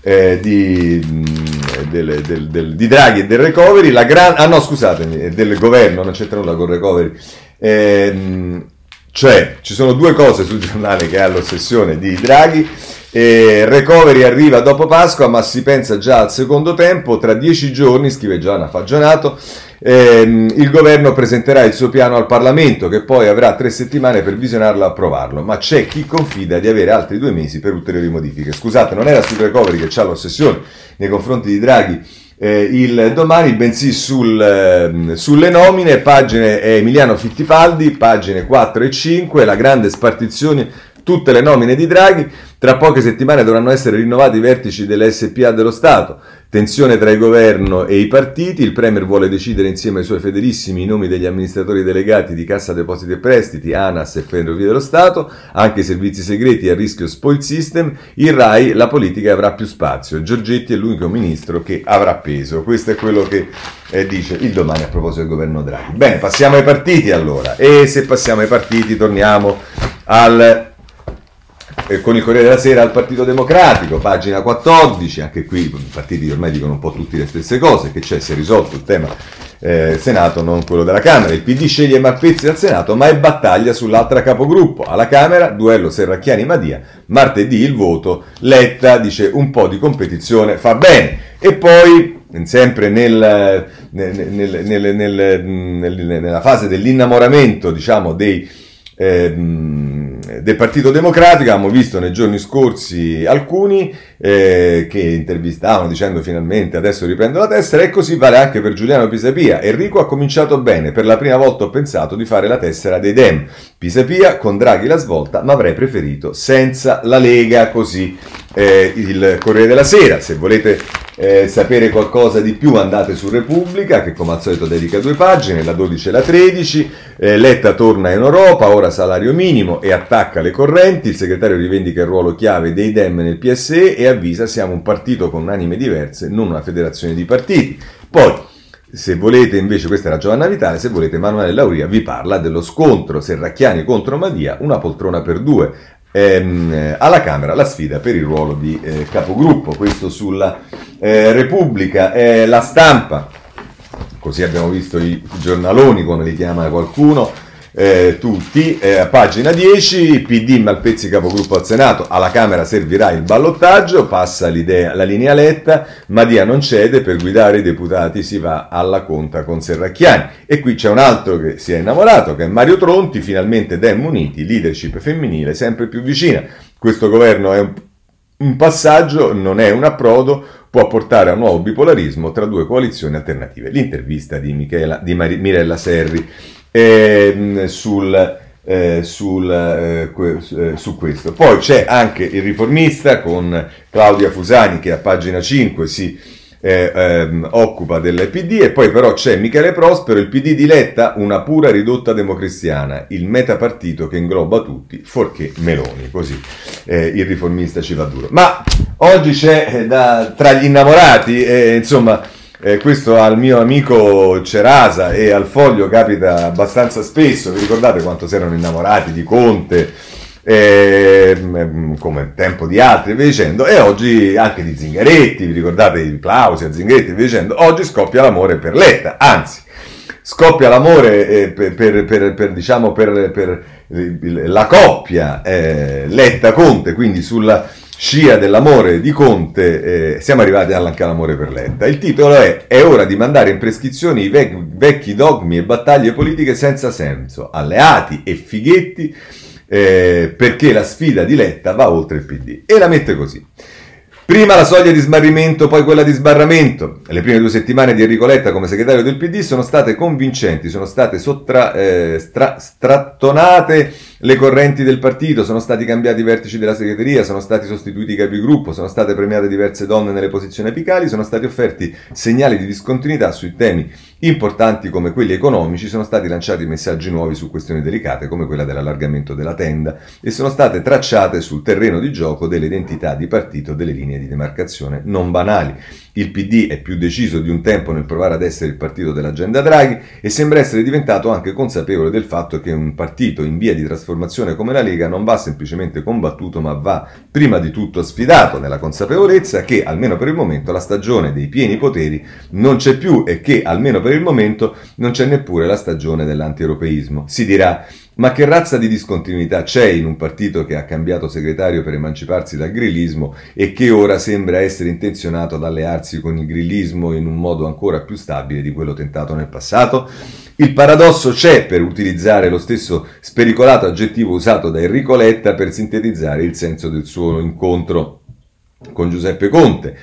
eh, di, mh, del, del, del, di, Draghi e del recovery, la gran, ah no scusatemi, del governo, non c'entra nulla con il recovery. Eh, mh, cioè, ci sono due cose sul giornale che ha l'ossessione di Draghi. Eh, recovery arriva dopo Pasqua, ma si pensa già al secondo tempo. Tra dieci giorni, scrive Gianna Fagionato, ehm, il governo presenterà il suo piano al Parlamento, che poi avrà tre settimane per visionarlo e approvarlo. Ma c'è chi confida di avere altri due mesi per ulteriori modifiche. Scusate, non era sul recovery che ha l'ossessione nei confronti di Draghi eh, il domani, bensì sul, eh, sulle nomine, pagine Emiliano Fittipaldi, pagine 4 e 5, la grande spartizione, tutte le nomine di Draghi, tra poche settimane dovranno essere rinnovati i vertici delle SPA dello Stato. Tensione tra il governo e i partiti, il Premier vuole decidere insieme ai suoi fedelissimi i nomi degli amministratori delegati di Cassa Depositi e Prestiti, ANAS e Ferrovie dello Stato, anche i servizi segreti a rischio spoil system, il RAI la politica avrà più spazio, Giorgetti è l'unico ministro che avrà peso, questo è quello che eh, dice il domani a proposito del governo Draghi. Bene, passiamo ai partiti allora. E se passiamo ai partiti torniamo al eh, con il Corriere della Sera al Partito Democratico, pagina 14, anche qui i partiti ormai dicono un po' tutti le stesse cose, che c'è, si è risolto il tema eh, Senato, non quello della Camera. Il PD sceglie Marpezzi al Senato, ma è battaglia sull'altra capogruppo. Alla Camera, duello Serracchiani-Madia, martedì il voto, Letta dice un po' di competizione fa bene. E poi, sempre nel, nel, nel, nella fase dell'innamoramento, diciamo, dei... Eh, del Partito Democratico abbiamo visto nei giorni scorsi alcuni eh, che intervistavano dicendo finalmente adesso riprendo la tessera e così vale anche per Giuliano Pisapia. Enrico ha cominciato bene, per la prima volta ho pensato di fare la tessera dei Dem. Pisapia con Draghi la svolta, ma avrei preferito senza la Lega così eh, il Corriere della Sera. Se volete eh, sapere qualcosa di più andate su Repubblica che come al solito dedica due pagine, la 12 e la 13. Eh, Letta torna in Europa, ora salario minimo e attacca le correnti. Il segretario rivendica il ruolo chiave dei Dem nel PSE e avvisa siamo un partito con anime diverse, non una federazione di partiti. Poi se volete invece, questa era Giovanna Vitale, se volete Emanuele Lauria vi parla dello scontro Serracchiani contro Madia, una poltrona per due. Ehm, alla Camera la sfida per il ruolo di eh, capogruppo, questo sulla eh, Repubblica, la stampa, così abbiamo visto i giornaloni come li chiama qualcuno, eh, tutti, eh, pagina 10, PD Malpezzi capogruppo al Senato, alla Camera servirà il ballottaggio, passa la linea letta, Madia non cede, per guidare i deputati si va alla conta con Serracchiani. E qui c'è un altro che si è innamorato, che è Mario Tronti, finalmente Dem Uniti, leadership femminile sempre più vicina. Questo governo è un, un passaggio, non è un approdo, può portare a un nuovo bipolarismo tra due coalizioni alternative. L'intervista di, Michela, di Mar- Mirella Serri eh, sul, eh, sul, eh, eh, su questo. Poi c'è anche il riformista con Claudia Fusani che a pagina 5 si eh, ehm, occupa del PD e poi però c'è Michele Prospero, il PD di Letta, una pura ridotta democristiana, il metapartito che ingloba tutti, forché Meloni, così eh, il riformista ci va duro. Ma oggi c'è da, tra gli innamorati, insomma, eh, questo al mio amico Cerasa e al Foglio capita abbastanza spesso, vi ricordate quanto si erano innamorati di Conte? Eh, come tempo di altri, via dicendo, e oggi anche di Zingaretti, vi ricordate i plausi a Zingaretti, via dicendo, oggi scoppia l'amore per Letta, anzi, scoppia l'amore eh, per, per, per, per, diciamo, la coppia eh, Letta-Conte, quindi sulla scia dell'amore di Conte, eh, siamo arrivati anche all'amore per Letta. Il titolo è È ora di mandare in prescrizione i vec- vecchi dogmi e battaglie politiche senza senso, alleati e fighetti, eh, perché la sfida di Letta va oltre il PD. E la mette così. Prima la soglia di smarrimento, poi quella di sbarramento. Le prime due settimane di Enrico Letta come segretario del PD sono state convincenti, sono state sottra, eh, stra, strattonate le correnti del partito, sono stati cambiati i vertici della segreteria, sono stati sostituiti i capigruppo, sono state premiate diverse donne nelle posizioni apicali, sono stati offerti segnali di discontinuità sui temi importanti come quelli economici, sono stati lanciati messaggi nuovi su questioni delicate come quella dell'allargamento della tenda e sono state tracciate sul terreno di gioco delle identità di partito delle linee di demarcazione non banali. Il PD è più deciso di un tempo nel provare ad essere il partito dell'agenda Draghi e sembra essere diventato anche consapevole del fatto che un partito in via di trasformazione come la Lega non va semplicemente combattuto ma va prima di tutto sfidato nella consapevolezza che almeno per il momento la stagione dei pieni poteri non c'è più e che almeno per il momento non c'è neppure la stagione dell'antieuropeismo. Si dirà ma che razza di discontinuità c'è in un partito che ha cambiato segretario per emanciparsi dal grillismo e che ora sembra essere intenzionato ad allearsi con il grillismo in un modo ancora più stabile di quello tentato nel passato? Il paradosso c'è, per utilizzare lo stesso spericolato aggettivo usato da Enrico Letta per sintetizzare il senso del suo incontro con Giuseppe Conte,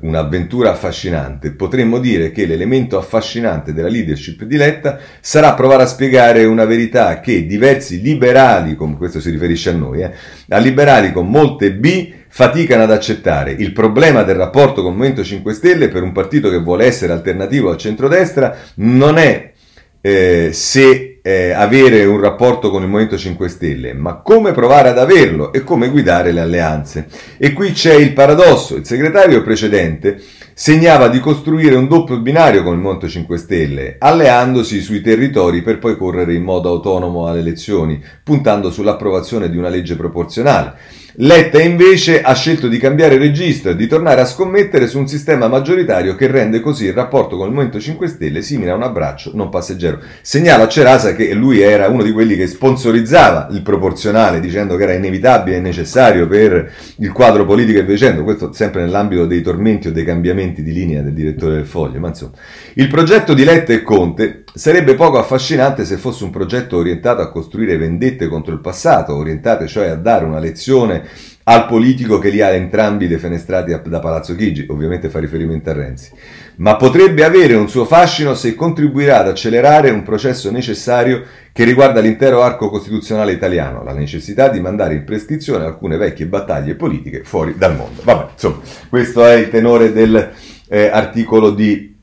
un'avventura affascinante. Potremmo dire che l'elemento affascinante della leadership di Letta sarà provare a spiegare una verità che diversi liberali, come questo si riferisce a noi, eh, a liberali con molte B, faticano ad accettare. Il problema del rapporto con il Movimento 5 Stelle per un partito che vuole essere alternativo al centrodestra non è eh, se eh, avere un rapporto con il Movimento 5 Stelle, ma come provare ad averlo e come guidare le alleanze. E qui c'è il paradosso, il segretario precedente segnava di costruire un doppio binario con il Movimento 5 Stelle, alleandosi sui territori per poi correre in modo autonomo alle elezioni, puntando sull'approvazione di una legge proporzionale. Letta invece ha scelto di cambiare registro e di tornare a scommettere su un sistema maggioritario che rende così il rapporto con il Movimento 5 Stelle simile a un abbraccio non passeggero. Segnala a Cerasa che lui era uno di quelli che sponsorizzava il proporzionale dicendo che era inevitabile e necessario per il quadro politico e dicendo questo sempre nell'ambito dei tormenti o dei cambiamenti di linea del direttore del Foglio, ma insomma. Il progetto di Letta e Conte sarebbe poco affascinante se fosse un progetto orientato a costruire vendette contro il passato, orientate cioè a dare una lezione al politico che li ha entrambi defenestrati da Palazzo Chigi, ovviamente fa riferimento a Renzi, ma potrebbe avere un suo fascino se contribuirà ad accelerare un processo necessario che riguarda l'intero arco costituzionale italiano, la necessità di mandare in prescrizione alcune vecchie battaglie politiche fuori dal mondo. Vabbè, insomma, questo è il tenore dell'articolo eh, di,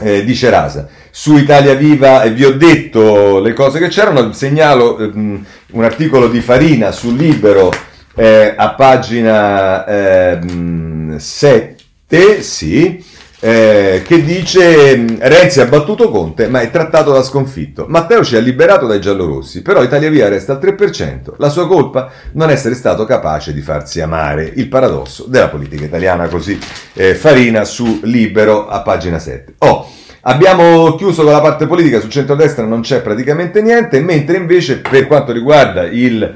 eh, di Cerasa. Su Italia Viva eh, vi ho detto le cose che c'erano, segnalo eh, un articolo di Farina sul Libero eh, a pagina eh, 7, sì, eh, che dice Renzi ha battuto Conte ma è trattato da sconfitto. Matteo ci ha liberato dai giallorossi, però Italia Via resta al 3%. La sua colpa non essere stato capace di farsi amare. Il paradosso della politica italiana, così eh, Farina su Libero a pagina 7. Oh, abbiamo chiuso con la parte politica, sul centro-destra non c'è praticamente niente, mentre invece per quanto riguarda il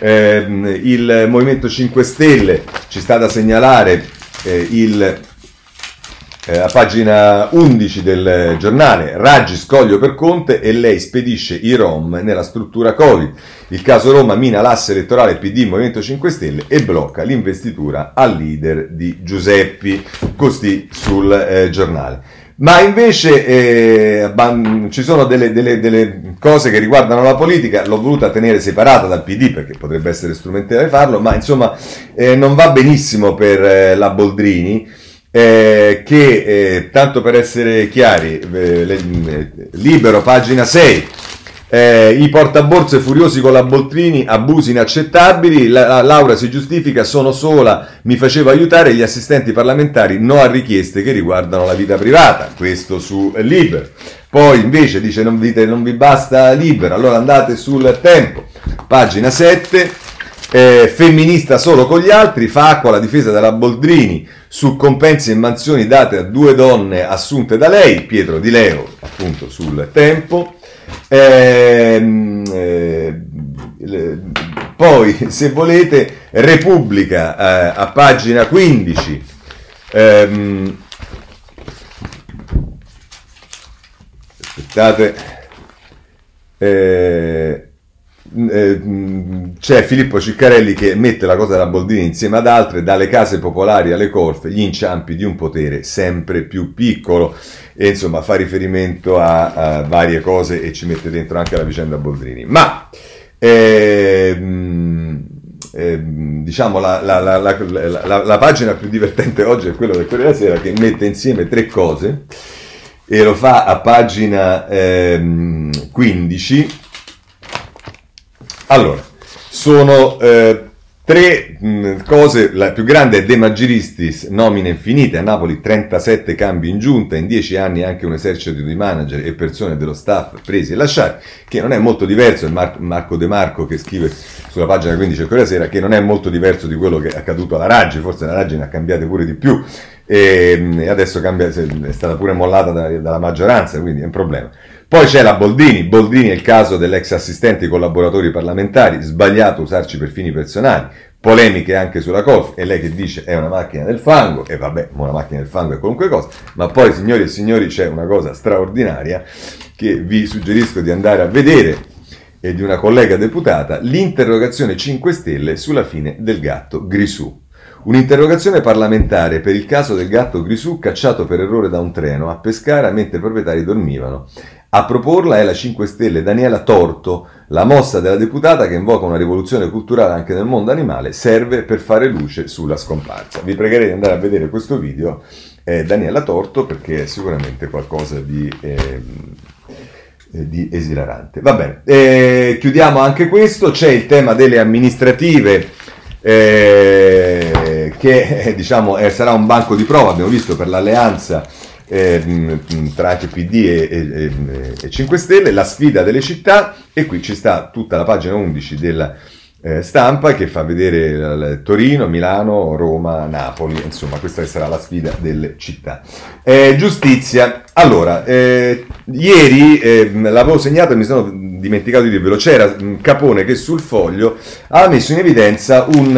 eh, il Movimento 5 Stelle ci sta da segnalare eh, il, eh, a pagina 11 del giornale Raggi scoglio per Conte e lei spedisce i Rom nella struttura Covid. Il caso Roma mina l'asse elettorale PD Movimento 5 Stelle e blocca l'investitura al leader di Giuseppi, così sul eh, giornale. Ma invece eh, ci sono delle, delle, delle, cose che riguardano la politica, l'ho voluta tenere separata dal PD perché potrebbe essere strumentale farlo, ma insomma eh, non va benissimo per eh, la Boldrini. Eh, che, eh, tanto per essere chiari, eh, libero, pagina 6, Eh, I portaborse furiosi con la Boltrini, abusi inaccettabili. La, la, Laura si giustifica: sono sola, mi facevo aiutare. Gli assistenti parlamentari no a richieste che riguardano la vita privata. Questo su Libero. Poi invece dice: non vi, non vi basta Libero, allora andate sul tempo. Pagina 7. Eh, femminista solo con gli altri, fa acqua la difesa della Boldrini su compensi e mansioni date a due donne assunte da lei, Pietro Di Leo, appunto sul tempo. Eh, eh, poi, se volete, Repubblica eh, a pagina 15. Ehm, aspettate. Eh, c'è Filippo Ciccarelli che mette la cosa della Boldini insieme ad altre, dalle case popolari alle colfe, gli inciampi di un potere sempre più piccolo e insomma fa riferimento a, a varie cose e ci mette dentro anche la vicenda Boldrini. Ma ehm, ehm, diciamo la, la, la, la, pagina più divertente oggi è quella del Corriere della Sera che mette insieme tre cose e lo fa a pagina ehm, 15 allora, sono eh, tre mh, cose, la più grande è De Magiristis, nomine infinite, a Napoli 37 cambi in giunta, in 10 anni anche un esercito di manager e persone dello staff presi e lasciati, che non è molto diverso, è Mar- Marco De Marco che scrive sulla pagina 15 del Sera, che non è molto diverso di quello che è accaduto alla Raggi, forse la Raggi ne ha cambiate pure di più, e, e adesso cambia, è stata pure mollata da, dalla maggioranza, quindi è un problema. Poi c'è la Boldini, Boldini è il caso dell'ex assistente ai collaboratori parlamentari, sbagliato usarci per fini personali, polemiche anche sulla COF, e lei che dice è una macchina del fango, e vabbè, una macchina del fango è qualunque cosa, ma poi signori e signori c'è una cosa straordinaria che vi suggerisco di andare a vedere, e di una collega deputata, l'interrogazione 5 Stelle sulla fine del gatto Grisù. Un'interrogazione parlamentare per il caso del gatto Grisù cacciato per errore da un treno a Pescara mentre i proprietari dormivano. A proporla è la 5 Stelle Daniela Torto. La mossa della deputata che invoca una rivoluzione culturale anche nel mondo animale serve per fare luce sulla scomparsa. Vi pregherei di andare a vedere questo video. Eh, Daniela Torto perché è sicuramente qualcosa di... Eh, di esilarante. Va bene, eh, chiudiamo anche questo. C'è il tema delle amministrative eh, che diciamo eh, sarà un banco di prova. Abbiamo visto per l'alleanza eh, tra anche PD e, e, e, 5 Stelle, la sfida delle città e qui ci sta tutta la pagina 11 della eh, stampa che fa vedere Torino, Milano, Roma, Napoli, insomma questa sarà la sfida delle città. Eh, giustizia, allora, eh, ieri ehm, l'avevo segnato e mi sono dimenticato di dirvelo, c'era Capone che sul foglio ha messo in evidenza un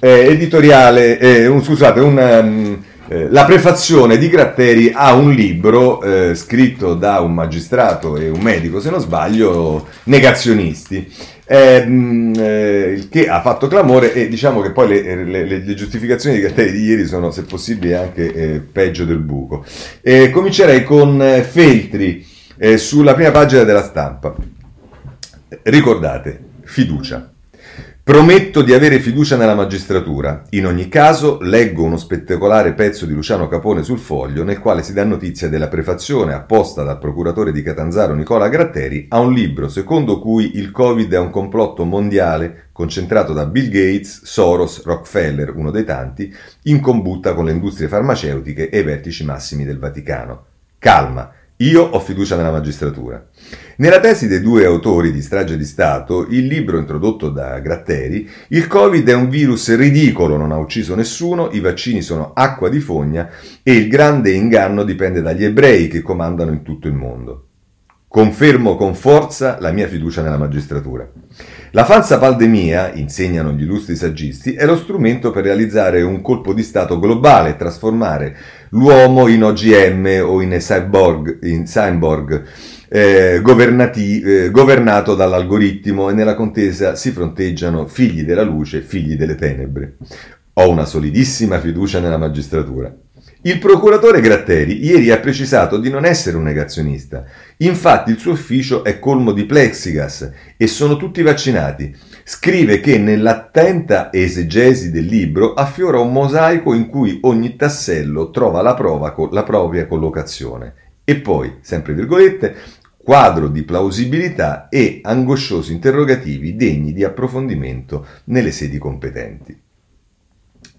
eh, editoriale, eh, un, scusate, un... Um, eh, la prefazione di Gratteri a un libro eh, scritto da un magistrato e un medico, se non sbaglio, negazionisti, ehm, eh, che ha fatto clamore e diciamo che poi le, le, le giustificazioni di Gratteri di ieri sono, se possibile, anche eh, peggio del buco. comincerei con eh, Feltri sulla prima pagina della stampa. Ricordate, fiducia. Prometto di avere fiducia nella magistratura. In ogni caso, leggo uno spettacolare pezzo di Luciano Capone sul foglio nel quale si dà notizia della prefazione apposta dal procuratore di Catanzaro Nicola Gratteri a un libro secondo cui il Covid è un complotto mondiale concentrato da Bill Gates, Soros, Rockefeller, uno dei tanti, in combutta con le industrie farmaceutiche e i vertici massimi del Vaticano. Calma, io ho fiducia nella magistratura. Nella tesi dei due autori di Strage di Stato, il libro introdotto da Gratteri, il Covid è un virus ridicolo, non ha ucciso nessuno, i vaccini sono acqua di fogna e il grande inganno dipende dagli ebrei che comandano in tutto il mondo. Confermo con forza la mia fiducia nella magistratura. La falsa pandemia, insegnano gli illustri saggisti, è lo strumento per realizzare un colpo di Stato globale e trasformare l'uomo in OGM o in cyborg, in cyborg eh, eh, governato dall'algoritmo e nella contesa si fronteggiano figli della luce figli delle tenebre. Ho una solidissima fiducia nella magistratura. Il procuratore Gratteri ieri ha precisato di non essere un negazionista. Infatti il suo ufficio è colmo di plexigas e sono tutti vaccinati. Scrive che nell'attenta esegesi del libro affiora un mosaico in cui ogni tassello trova la, prova, la propria collocazione. E poi, sempre virgolette, quadro di plausibilità e angosciosi interrogativi degni di approfondimento nelle sedi competenti.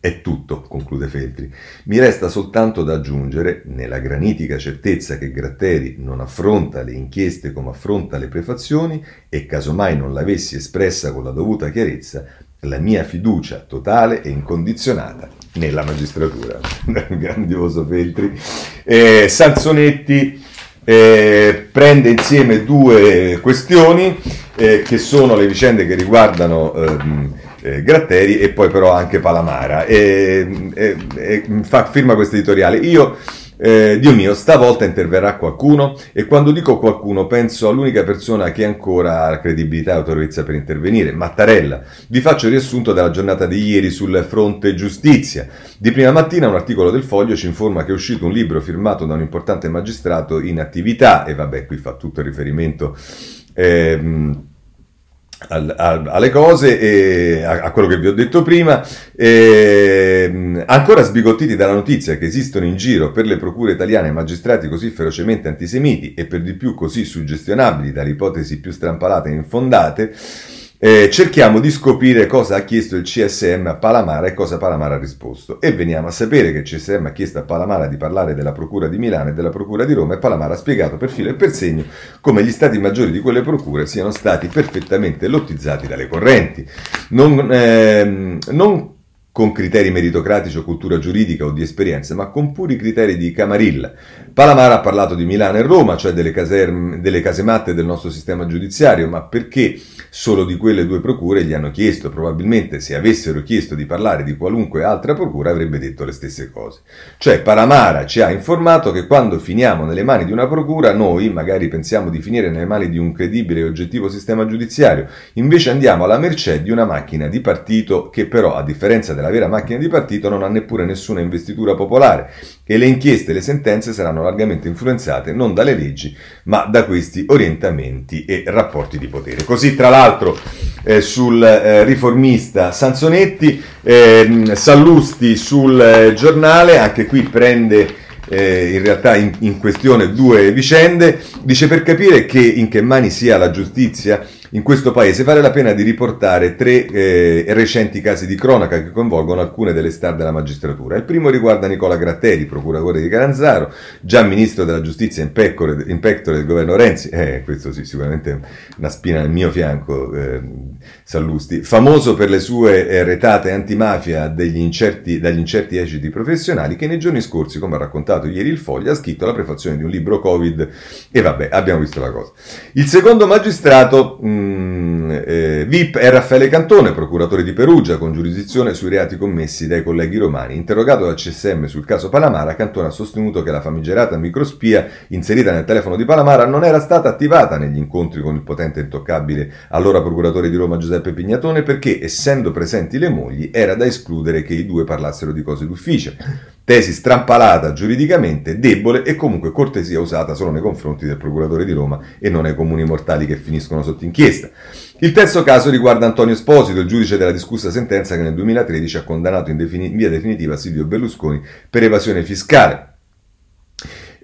È tutto, conclude Feltri. Mi resta soltanto da aggiungere, nella granitica certezza che Gratteri non affronta le inchieste come affronta le prefazioni e casomai non l'avessi espressa con la dovuta chiarezza, la mia fiducia totale e incondizionata nella magistratura. <laughs> Grandioso Feltri. Eh, Sanzonetti eh, prende insieme due questioni eh, che sono le vicende che riguardano... Ehm, eh, Gratteri e poi però anche Palamara. E, e, e fa, firma questo editoriale. Io, eh, Dio mio, stavolta interverrà qualcuno e quando dico qualcuno penso all'unica persona che ancora ha credibilità e autorevolezza per intervenire, Mattarella. Vi faccio il riassunto della giornata di ieri sul fronte giustizia. Di prima mattina un articolo del Foglio ci informa che è uscito un libro firmato da un importante magistrato in attività e vabbè, qui fa tutto il riferimento... Ehm, al, al, alle cose e a, a, quello che vi ho detto prima, e, ancora sbigottiti dalla notizia che esistono in giro per le procure italiane magistrati così ferocemente antisemiti e per di più così suggestionabili dalle ipotesi più strampalate e infondate, eh, cerchiamo di scoprire cosa ha chiesto il CSM a Palamara e cosa Palamara ha risposto. E veniamo a sapere che il CSM ha chiesto a Palamara di parlare della Procura di Milano e della Procura di Roma e Palamara ha spiegato per filo e per segno come gli stati maggiori di quelle procure siano stati perfettamente lottizzati dalle correnti. Non, eh, non con criteri meritocratici o cultura giuridica o di esperienza, ma con puri criteri di camarilla. Palamara ha parlato di Milano e Roma, cioè delle, caserme, delle casematte del nostro sistema giudiziario, ma perché solo di quelle due procure gli hanno chiesto? Probabilmente se avessero chiesto di parlare di qualunque altra procura avrebbe detto le stesse cose. Cioè Palamara ci ha informato che quando finiamo nelle mani di una procura, noi magari pensiamo di finire nelle mani di un credibile e oggettivo sistema giudiziario, invece andiamo alla mercé di una macchina di partito che però, a differenza della la vera macchina di partito non ha neppure nessuna investitura popolare e le inchieste e le sentenze saranno largamente influenzate non dalle leggi ma da questi orientamenti e rapporti di potere. Così tra l'altro eh, sul eh, riformista Sansonetti, eh, Sallusti sul eh, giornale, anche qui prende eh, in realtà in, in, questione due vicende, dice per capire che in che mani sia la giustizia in questo paese vale la pena di riportare tre eh, recenti casi di cronaca che coinvolgono alcune delle star della magistratura. Il primo riguarda Nicola Gratteri, procuratore di Caranzaro, già ministro della giustizia in pecore, in pectore del governo Renzi, eh, questo sì, sicuramente una spina nel mio fianco, eh, Sallusti, famoso per le sue eh, retate antimafia degli incerti, dagli incerti esiti professionali, che nei giorni scorsi, come ha raccontato ieri il Foglio, ha scritto la prefazione di un libro Covid e vabbè, abbiamo visto la cosa. Il secondo magistrato... Mh, Mm, eh, VIP è Raffaele Cantone, procuratore di Perugia, con giurisdizione sui reati commessi dai colleghi romani. Interrogato dal CSM sul caso Palamara, Cantone ha sostenuto che la famigerata microspia inserita nel telefono di Palamara non era stata attivata negli incontri con il potente intoccabile allora procuratore di Roma Giuseppe Pignatone perché, essendo presenti le mogli, era da escludere che i due parlassero di cose d'ufficio. Tesi strampalata giuridicamente, debole e comunque cortesia usata solo nei confronti del procuratore di Roma e non ai comuni mortali che finiscono sotto inchiesta. Il terzo caso riguarda Antonio Esposito, il giudice della discussa sentenza che nel 2013 ha condannato in, defini- in via definitiva Silvio Berlusconi per evasione fiscale.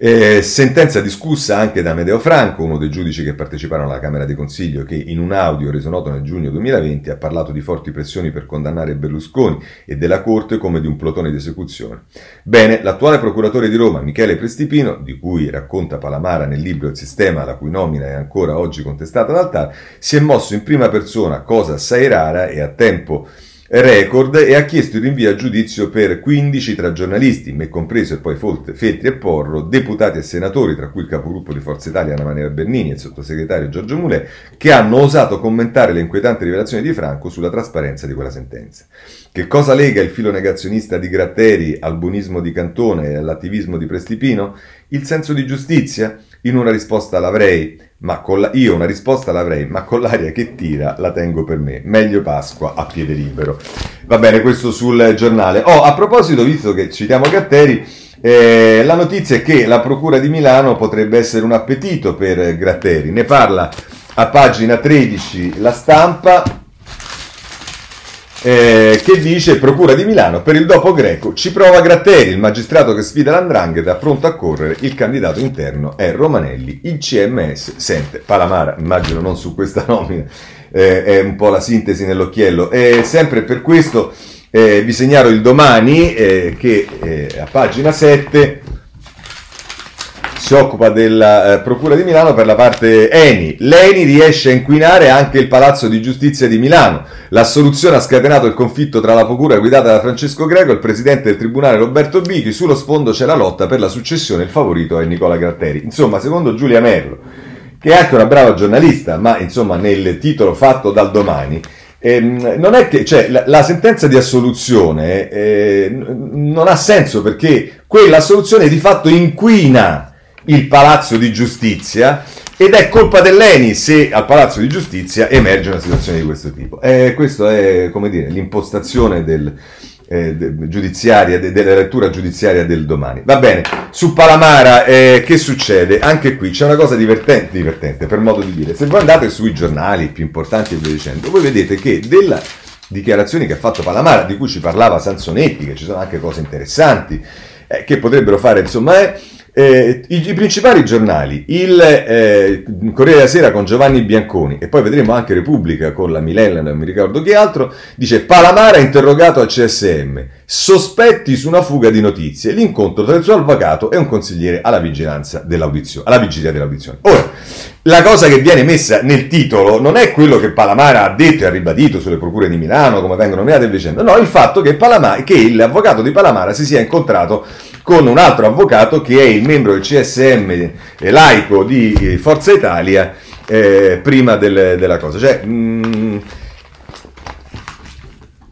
Eh, sentenza discussa anche da Medeo Franco, uno dei giudici che parteciparono alla Camera di Consiglio, che in un audio reso noto nel giugno 2020 ha parlato di forti pressioni per condannare Berlusconi e della Corte come di un plotone di esecuzione. Bene, l'attuale procuratore di Roma, Michele Prestipino, di cui racconta Palamara nel libro Il sistema, la cui nomina è ancora oggi contestata dal TAR, si è mosso in prima persona, cosa assai rara e a tempo record e ha chiesto il rinvio a giudizio per 15 tra giornalisti, me compreso e poi Feltri e Porro, deputati e senatori, tra cui il capogruppo di Forza Italia Anna Maria Bernini e il sottosegretario Giorgio Mulè, che hanno osato commentare le inquietanti rivelazioni di Franco sulla trasparenza di quella sentenza. Che cosa lega il filo negazionista di Gratteri al buonismo di Cantone e all'attivismo di Prestipino? Il senso di giustizia? In una risposta l'avrei, ma con la, io una risposta l'avrei, ma con l'aria che tira la tengo per me. Meglio Pasqua a piede libero. Va bene, questo sul giornale. Oh, a proposito, visto che citiamo Gratteri, eh, la notizia è che la Procura di Milano potrebbe essere un appetito per Gratteri. Ne parla a pagina 13 la stampa eh, che dice Procura di Milano per il dopo greco ci prova Gratteri, il magistrato che sfida l'andrangheta, pronto a correre, il candidato interno è Romanelli, il CMS sente Palamara, immagino non su questa nomina, eh, è un po' la sintesi nell'occhiello, e sempre per questo eh, vi segnalo il domani eh, che eh, a pagina 7 si occupa della eh, Procura di Milano per la parte Eni. L'Eni riesce a inquinare anche il Palazzo di Giustizia di Milano. L'assoluzione ha scatenato il conflitto tra la Procura guidata da Francesco Greco e il Presidente del Tribunale Roberto Bichi. Sullo sfondo c'è la lotta per la successione, il favorito è Nicola Gratteri. Insomma, secondo Giulia Merlo, che è anche una brava giornalista, ma insomma nel titolo fatto dal domani, Ehm, non è che cioè, la, la, sentenza di assoluzione eh, non ha senso perché quella assoluzione di fatto inquina il Palazzo di Giustizia ed è colpa dell'ENI se al Palazzo di Giustizia emerge una situazione di questo tipo. Eh, questa è, come dire, l'impostazione del, eh, de, giudiziaria, de, della lettura giudiziaria del domani. Va bene, su Palamara eh, che succede? Anche qui c'è una cosa divertente, divertente, per modo di dire. Se voi andate sui giornali più importanti e via dicendo, voi vedete che della dichiarazioni che ha fatto Palamara, di cui ci parlava Sansonetti, che ci sono anche cose interessanti, eh, che potrebbero fare, insomma, è eh, i, i, principali giornali, il eh, Corriere della Sera con Giovanni Bianconi e poi vedremo anche Repubblica con la Milella, non mi ricordo chi altro, dice Palamara interrogato al CSM, sospetti su una fuga di notizie, l'incontro tra il suo avvocato e un consigliere alla vigilanza dell'audizione, alla vigilia dell'audizione. Ora, la cosa che viene messa nel titolo non è quello che Palamara ha detto e ha ribadito sulle procure di Milano, come vengono nominate e vicende, no, il fatto che, Palamara, che l'avvocato di Palamara si sia incontrato con un altro avvocato che è il membro del CSM eh, laico di eh, Forza Italia eh, prima del, della cosa. Cioè, mh, mm,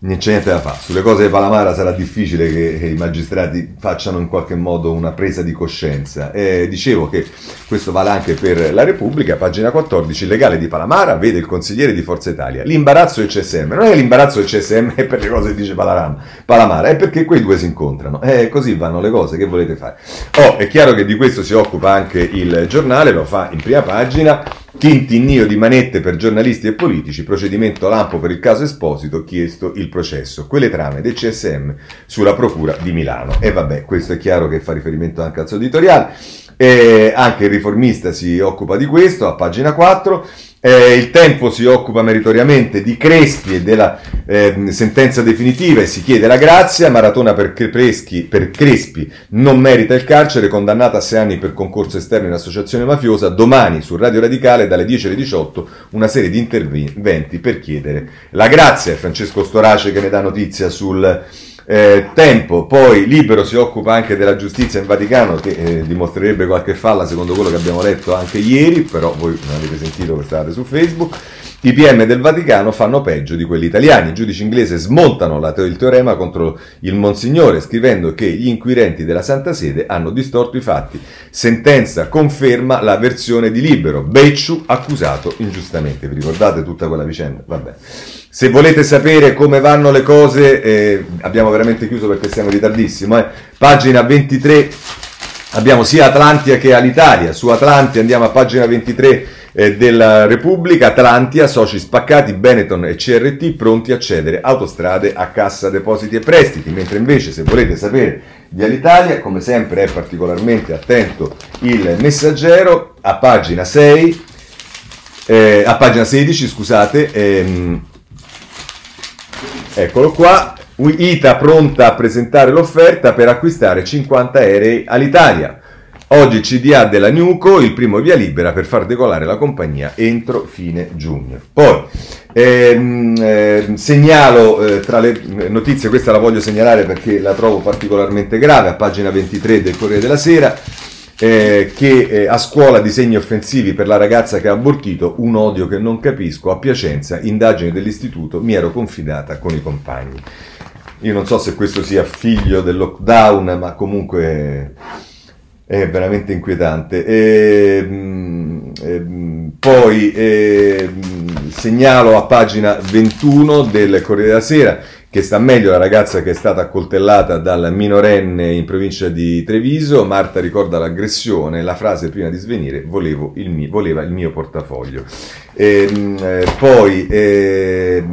non c'è niente da fare. Sulle cose di Palamara sarà difficile che, i magistrati facciano in qualche modo una presa di coscienza. Eh, dicevo che questo vale anche per la Repubblica, pagina 14, il legale di Palamara vede il consigliere di Forza Italia. L'imbarazzo del CSM, non è l'imbarazzo del CSM per le cose che dice Palamara, è perché quei due si incontrano. Eh, così vanno le cose, che volete fare? Oh, è chiaro che di questo si occupa anche il giornale, lo fa in prima pagina Tintinnio di manette per giornalisti e politici, procedimento lampo per il caso Esposito, chiesto il processo. Quelle trame del CSM sulla procura di Milano. E vabbè, questo è chiaro che fa riferimento anche al suo editoriale. E anche il riformista si occupa di questo, a pagina 4. Eh, il tempo si occupa meritoriamente di Crespi e della eh, sentenza definitiva e si chiede la grazia. Maratona per, Creschi, per Crespi non merita il carcere, condannata a sei anni per concorso esterno in associazione mafiosa. Domani su Radio Radicale dalle 10 alle 18 una serie di interventi per chiedere la grazia. Francesco Storace che ne dà notizia sul eh, tempo, poi Libero si occupa anche della giustizia in Vaticano che eh, dimostrerebbe qualche falla secondo quello che abbiamo letto anche ieri, però voi non avete sentito che state su Facebook. I PM del Vaticano fanno peggio di quelli italiani. I giudici inglesi smontano la, il teorema contro il Monsignore scrivendo che gli inquirenti della Santa Sede hanno distorto i fatti. Sentenza conferma la versione di Libero. Becciu accusato ingiustamente. Vi ricordate tutta quella vicenda? Vabbè. Se volete sapere come vanno le cose, eh, abbiamo veramente chiuso perché siamo in ritardissimo. Eh. Pagina 23, abbiamo sia Atlantia che Alitalia. Su Atlantia andiamo a pagina 23 eh, della Repubblica. Atlantia, soci spaccati, Benetton e CRT pronti a cedere autostrade a cassa depositi e prestiti. Mentre invece, se volete sapere di Alitalia, come sempre è particolarmente attento il messaggero, a pagina 6. Eh, a pagina 16, scusate, ehm, Eccolo qua, ITA pronta a presentare l'offerta per acquistare 50 aerei all'Italia. Oggi CDA della Nuco, il primo via libera per far decolare la compagnia entro fine giugno. Poi ehm, eh, segnalo eh, tra le notizie, questa la voglio segnalare perché la trovo particolarmente grave, a pagina 23 del Corriere della Sera, eh, che eh, a scuola disegni offensivi per la ragazza che ha abortito, un odio che non capisco, a Piacenza, indagine dell'istituto, mi ero confidata con i compagni. Io non so se questo sia figlio del lockdown, ma comunque è veramente inquietante. E, ehm, ehm, poi e, ehm, segnalo a pagina 21 del Corriere della Sera che sta meglio la ragazza che è stata accoltellata dal minorenne in provincia di Treviso. Marta ricorda l'aggressione, la frase prima di svenire il mio, voleva il mio portafoglio. E, ehm, eh, poi eh,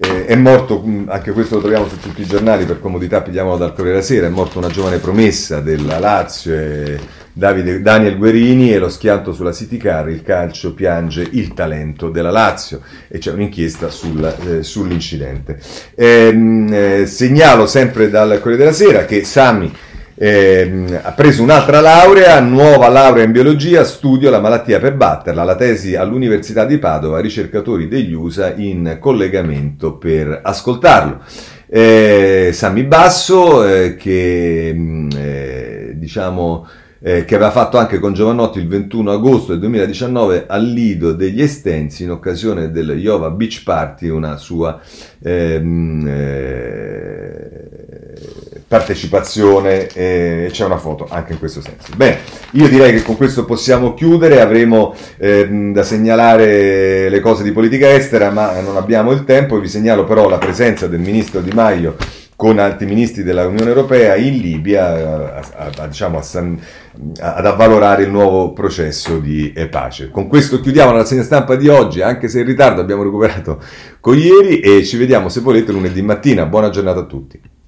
Eh, è morto, anche questo lo troviamo su tutti i giornali, per comodità pigliamolo dal Corriere della Sera, è morto una giovane promessa della Lazio, eh, Davide, Daniel Guerini e lo schianto sulla City Car, il calcio piange il talento della Lazio e c'è un'inchiesta sul, eh, sull'incidente. Ehm, eh, segnalo sempre dal Corriere della Sera che Sami eh, ha preso un'altra laurea, nuova laurea in biologia, studio la malattia per batterla, la tesi all'Università di Padova, ricercatori degli USA in collegamento per ascoltarlo. Eh, Sammy Basso eh, che mm, eh, diciamo eh, che aveva fatto anche con Giovannotti il 21 agosto del 2019 al Lido degli Estensi in occasione del Iova Beach Party, una sua ehm, eh, partecipazione e c'è una foto anche in questo senso. Bene, io direi che con questo possiamo chiudere, avremo ehm, da segnalare le cose di politica estera, ma non abbiamo il tempo, vi segnalo però la presenza del ministro Di Maio con altri ministri dell'Unione Europea in Libia a, a, a, diciamo, ad avvalorare il nuovo processo di pace. Con questo chiudiamo la rassegna stampa di oggi, anche se in ritardo abbiamo recuperato con ieri e ci vediamo se volete lunedì mattina. Buona giornata a tutti.